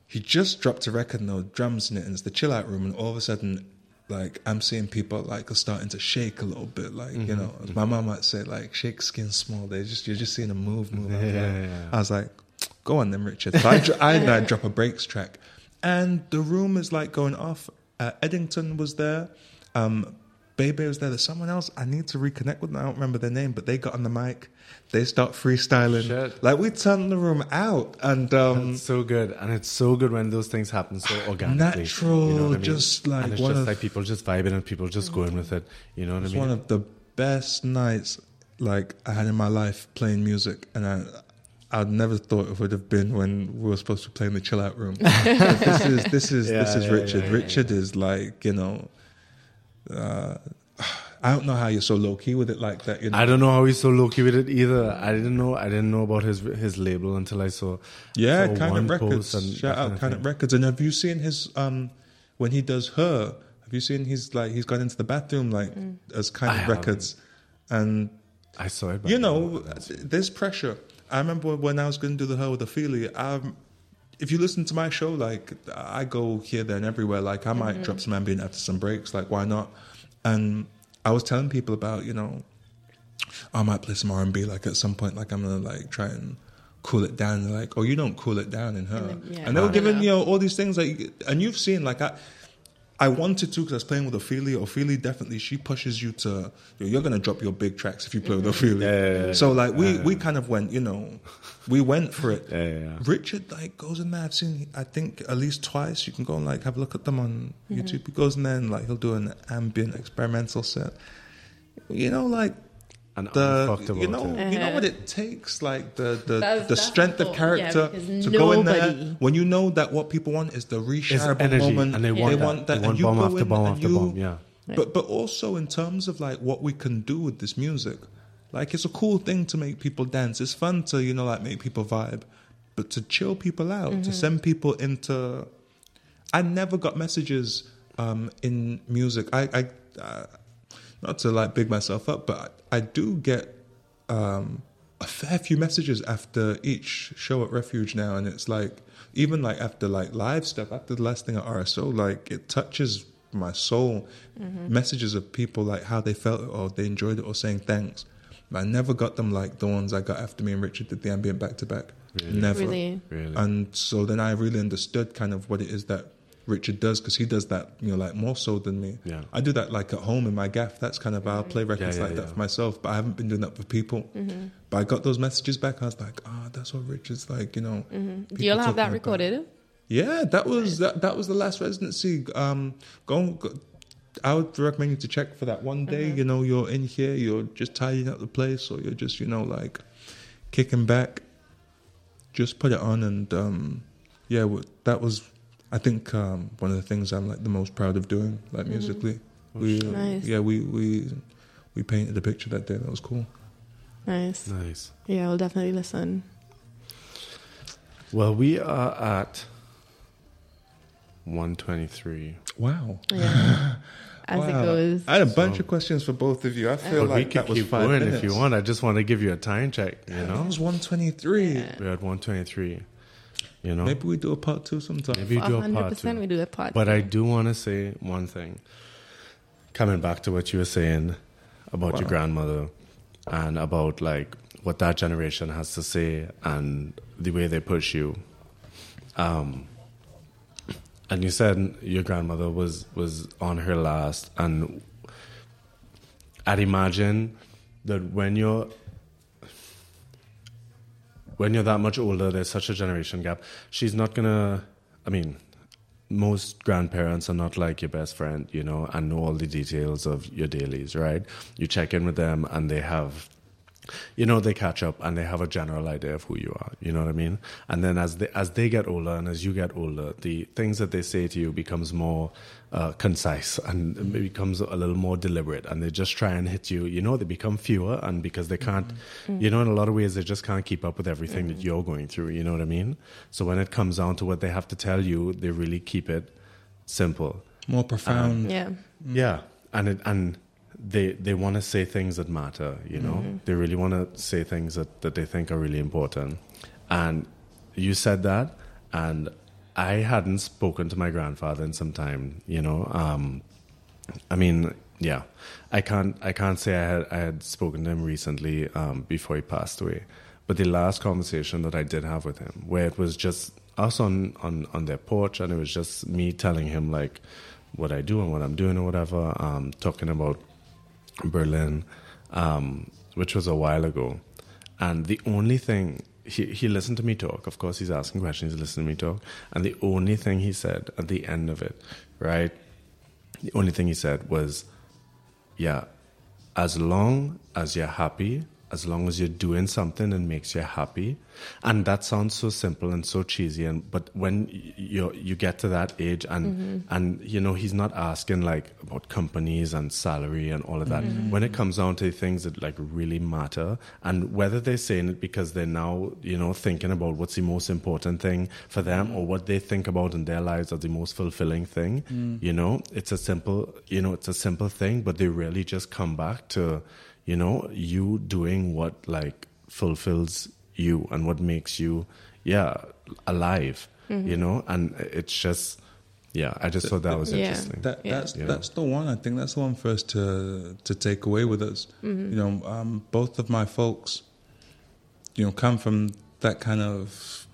he just dropped a record and there were drums in it and it's the chill out room and all of a sudden like I'm seeing people like are starting to shake a little bit, like you Mm-hmm. know, as my mom might say, like shake skin small. They just you're just seeing a move, move. I was Yeah, like- yeah, yeah. I was like, go on then, Richard. So I, [laughs] I, I drop a breaks track, and the room is like going off. Uh, Eddington was there. Um, Bebe was there. There's someone else. I need to reconnect with them. I don't remember their name, but they got on the mic. They start freestyling. Shit. Like we turned the room out, and um, It's so good, and it's so good when those things happen so [sighs] organically. Natural, you know I mean? just like and it's just of- like people just vibing and people just going with it. You know what I It's mean? one of the best nights like I had in my life playing music, and I I'd never thought it would have been when we were supposed to play in the chill out room. [laughs] this is this is Yeah, this is yeah, Richard. yeah, yeah, Richard is like you know. Uh, I don't know how you're so low key with it like that. You know, I don't know how he's so low key with it either. I didn't know. I didn't know about his his label until I saw. Yeah, saw kind one of records. and Shout out kind of thing. records. And have you seen his um when he does HÖR? Have you seen he's like he's gone into the bathroom like as kind I of haven't. records, and I saw it. but you know there's pressure. I remember when I was going to do the HÖR with Ophelia. Um, if you listen to my show, like I go here, there, and everywhere. Like I might drop some ambient after some breaks. Like why not? And I was telling people about you know I might play some R and B. Like at some point, like I'm gonna like try and cool it down. They're like, oh, you don't cool it down in HÖR. And then- yeah. and they were giving you know all these things like, and you've seen like I. I wanted to because I was playing with Ophelia. Ophelia definitely she pushes you to you're gonna drop your big tracks if you play with Ophelia. Yeah, yeah, yeah, so like we we kind of went, you know, we went for it. Yeah, yeah, yeah. Richard like goes in there. I've seen I think at least twice. You can go and like have a look at them on mm-hmm. YouTube. He goes in there and like he'll do an ambient experimental set. You know, like And the unfucked you know about it. you know Uh-huh. what it takes like the the, That's- the that's strength of thought, yeah, character because to go in there when you know that what people want is the resharable energy, moment and they want that. They want and you bomb go after in bomb and after you- bomb, yeah. but but also in terms of like what we can do with this music like it's a cool thing to make people dance it's fun to you know like make people vibe but to chill people out to send people into I never got messages um, in music. I, I uh, not to like big myself up, but I, I do get um, a fair few messages after each show at Refuge now, and it's like even like after like live stuff, after the last thing at RSO, like it touches my soul. Messages of people like how they felt it or they enjoyed it or saying thanks. But I never got them like the ones I got after me and Richard did the ambient back to back. Never. Really? Really. And so then I really understood kind of what it is that Richard does because he does that, you know, like more so than me. Yeah. I do that like at home in my gaff. That's kind of how I'll mm. play records yeah, like that for myself, but I haven't been doing that for people. Mm-hmm. But I got those messages back. I was like, oh, that's what Richard's like, you know. Mm-hmm. Do you all have that recorded? Yeah, that was that. That was the last residency. Um, go, go. I would recommend you to check for that one day. Mm-hmm. You know, you're in here, you're just tidying up the place, or you're just, you know, like kicking back. Just put it on, and um, yeah, that was. I think um, one of the things I'm like the most proud of doing, like musically. We, uh, Nice. yeah, we we we painted a picture that day. That was cool. Nice. Nice. Yeah, I'll definitely listen. Well, we are at 123. Wow. Yeah. [laughs] As it goes. I had a bunch So- of questions for both of you. I feel But we like can that was keep five going minutes. if you want. I just want to give you a time check, you That know? It was 123. We had 123. You know? Maybe we do a part two sometime. Maybe you do a part 100% two. we do a part But two. I do want to say one thing. Coming back to what you were saying about your grandmother and about like what that generation has to say and the way they push you. Um, and you said your grandmother was was on her last, and I'd imagine that when you're when you're that much older, there's such a generation gap. She's not gonna. I mean, most grandparents are not like your best friend, you know, and know all the details of your dailies, right? You check in with them, and they have, you know, they catch up and they have a general idea of who you are. You know what I mean? And then as they as they get older and as you get older, the things that they say to you becomes more uh, concise and it becomes a little more deliberate, and they just try and hit you. You know, they become fewer, and because they can't, mm-hmm. you know, in a lot of ways, they just can't keep up with everything that mm-hmm. you're going through. You know what I mean? So when it comes down to what they have to tell you, they really keep it simple. More profound. Um, yeah. Yeah, and it, and they they want to say things that matter. You know, they really want to say things that that they think are really important. And you said that, and I hadn't spoken to my grandfather in some time. You know, um, I mean, yeah, I can't I can't say I had I had spoken to him recently um, before he passed away, but the last conversation that I did have with him, where it was just us on on on their porch, and it was just me telling him like what I do and what I'm doing or whatever, um, talking about Berlin, um, which was a while ago, and the only thing. He, he listened to me talk. Of course, he's asking questions. He's listening to me talk. And the only thing he said at the end of it, right? The only thing he said was, yeah, as long as you're happy, as long as you're doing something that makes you happy, and that sounds so simple and so cheesy, and but when you you get to that age, and Mm-hmm. and you know he's not asking like about companies and salary and all of that. Mm-hmm. When it comes down to things that like really matter, and whether they're saying it because they're now you know thinking about what's the most important thing for them, or what they think about in their lives as the most fulfilling thing, you know, it's a simple you know it's a simple thing, but they really just come back to you know you doing what like fulfills you and what makes you yeah alive you know and it's just yeah i just thought that was Yeah. interesting That Yeah. that's Yeah. that's the one. I think that's the one for us to to take away with us. You know, um, both of my folks, you know, come from that kind of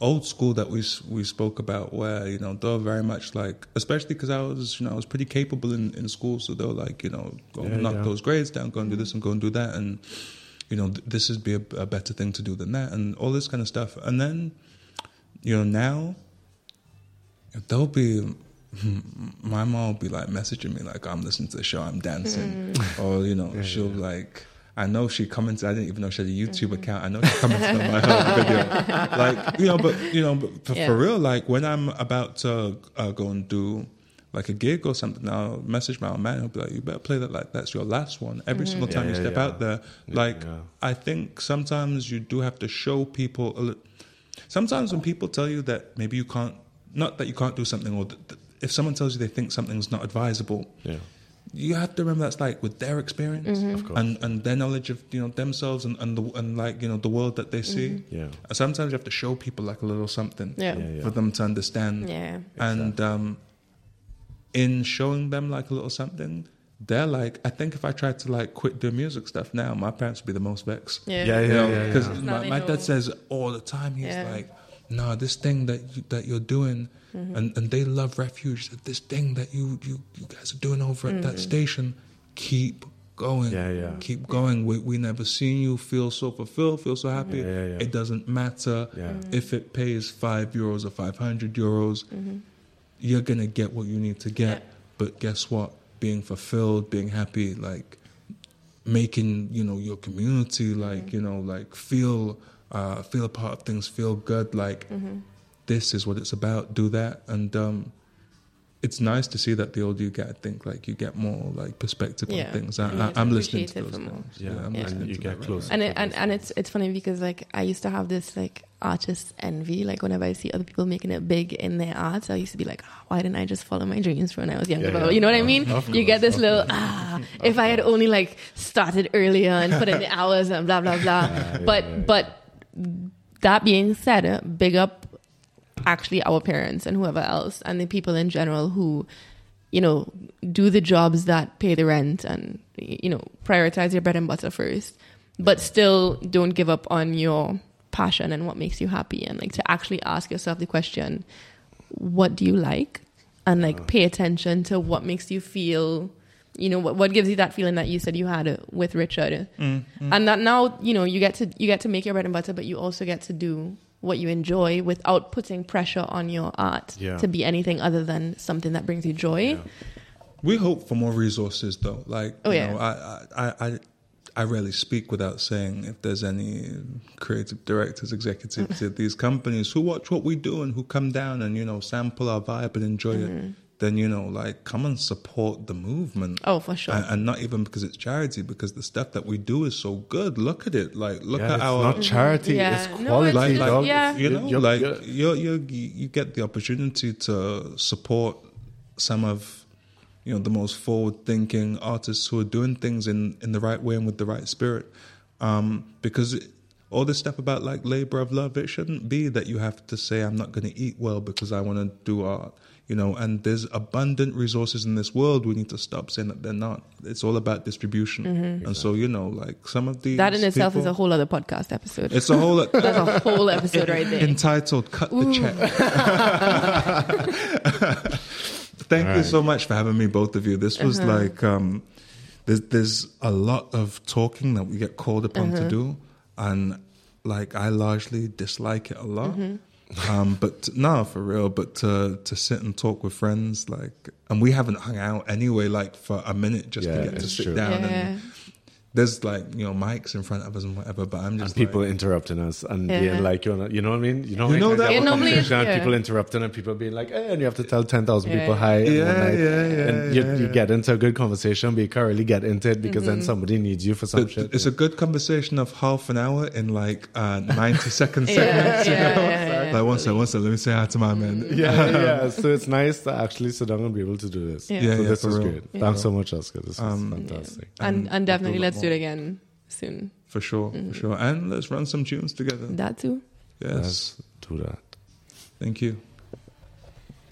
old school that we we spoke about, where you know they're very much like, especially because I was you know I was pretty capable in in school, so they're like you know go Yeah, knock yeah. those grades down, go and do mm-hmm. this and go and do that, and you know th- this would be a, a better thing to do than that, and all this kind of stuff, and then you know now there'll be my mom will be like messaging me like I'm listening to the show, I'm dancing, mm. or you know she'll like. I know she commented. I didn't even know she had a YouTube account. I know she commented on my video, [laughs] like you know. But you know, but for, Yeah. for real, like when I'm about to uh, go and do like a gig or something, I'll message my old man. He'll be like, "You better play that like that's your last one." Every single time Yeah, you yeah, step yeah. out there, Yeah, like yeah. I think sometimes you do have to show people. A li- sometimes when people tell you that maybe you can't, not that you can't do something, or th- th- if someone tells you they think something's not advisable, yeah you have to remember that's like with their experience Of course. and and their knowledge of you know themselves and and, the, and like you know the world that they see. yeah And sometimes you have to show people like a little something Yeah. Yeah, yeah. for them to understand. Yeah. And um, in showing them like a little something, they're like, I think if I tried to like quit doing music stuff now, my parents would be the most vexed. Yeah. Yeah, You yeah, know, yeah, because yeah. Now my, my dad says all the time, he's Yeah. like, "No, this thing that you, that you're doing, Mm-hmm. and, and they love refuge. This thing that you you, you guys are doing over at Mm-hmm. that station, keep going, Yeah, yeah. keep going. We we never seen you feel so fulfilled, feel so happy. Yeah, yeah, yeah. It doesn't matter Yeah. Mhm. if it pays five euros or five hundred euros. Mm-hmm. You're gonna get what you need to get. Yeah. But guess what? Being fulfilled, being happy, like making you know your community like you know like feel uh feel a part of things feel good like this is what it's about do that and um it's nice to see that the older you get i think like you get more like perspective Yeah. on things I, I, I'm listening to it those for things Yeah, I'm and listening you to get closer. and it, and and it's it's funny because like I used to have this like artist envy. Like whenever I see other people making it big in their art, I used to be like, "Oh, why didn't I just follow my dreams when I was younger? Yeah, yeah. blah. You know what I mean? Of you get this little ah, if I had only like started earlier and put in the hours and blah blah blah. [laughs] yeah, but yeah. but that being said, big up actually our parents and whoever else and the people in general who you know do the jobs that pay the rent and you know prioritize your bread and butter first but still don't give up on your passion and what makes you happy and like to actually ask yourself the question what do you like? And like uh-huh. pay attention to what makes you feel you know what, what gives you that feeling that you said you had uh, with richard and that now you know you get to you get to make your bread and butter but you also get to do what you enjoy without putting pressure on your art Yeah. to be anything other than something that brings you joy Yeah. we hope for more resources though like Oh, you yeah. know I, I i I rarely speak without saying if there's any creative directors, executives [laughs] at these companies who watch what we do and who come down and you know sample our vibe and enjoy Mm-hmm. it. Then you know, like, come and support the movement. oh for sure and, and not even because it's charity, because the stuff that we do is so good. Look at it, like look Yeah, at it's our not charity Yeah. it's No, quality it's like, just- like dog. yeah. you know, You're- like you're- you you you get the opportunity to support some of you know the most forward thinking artists who are doing things in in the right way and with the right spirit, um, because. It, all this stuff about like labor of love. It shouldn't be that you have to say I'm not going to eat well because I want to do art. You know, and there's abundant resources in this world. We need to stop saying that they're not. It's all about distribution. And so, you know, like some of these Mm-hmm. That in itself is a whole other podcast episode. It's a whole [laughs] That's a whole episode right there. entitled "Cut the Check." [laughs] Thank you so much for having me, both of you. This was Uh-huh. like um, there's there's a lot of talking that we get called upon Uh-huh. to do, and like I largely dislike it a lot. Mm-hmm. Um, but no, for real. But to to sit and talk with friends, like, and we haven't hung out anyway, like for a minute just Yeah, to get to sit true. down Yeah. and. There's like you know mics in front of us and whatever, but I'm and just people like, interrupting us and Yeah. being like, you know, you know what I mean? You know, You know guys that- Yeah, normally it's- yeah. people interrupting and people being like, eh, and you have to tell 10,000 Yeah. people hi. Yeah, one night. yeah, yeah, And you, yeah, you get into a good conversation, but you can't really get into it because Mm-hmm. then somebody needs you for some But shit. It's a good conversation of half an hour in like uh, 90 [laughs] second Yeah, segments. you yeah, know? yeah, yeah. Like, one second, one second, let me say hi to my man. yeah, yeah. So it's nice to actually sit down and be able to do this. Yeah. Yeah, so yeah, this is was real. great. Thanks so much, Oscar. This was Um, fantastic. and And and definitely let's do do it again soon. For sure, Mm-hmm. for sure. And let's run some tunes together. That too. Yes. Let's do that. Thank you.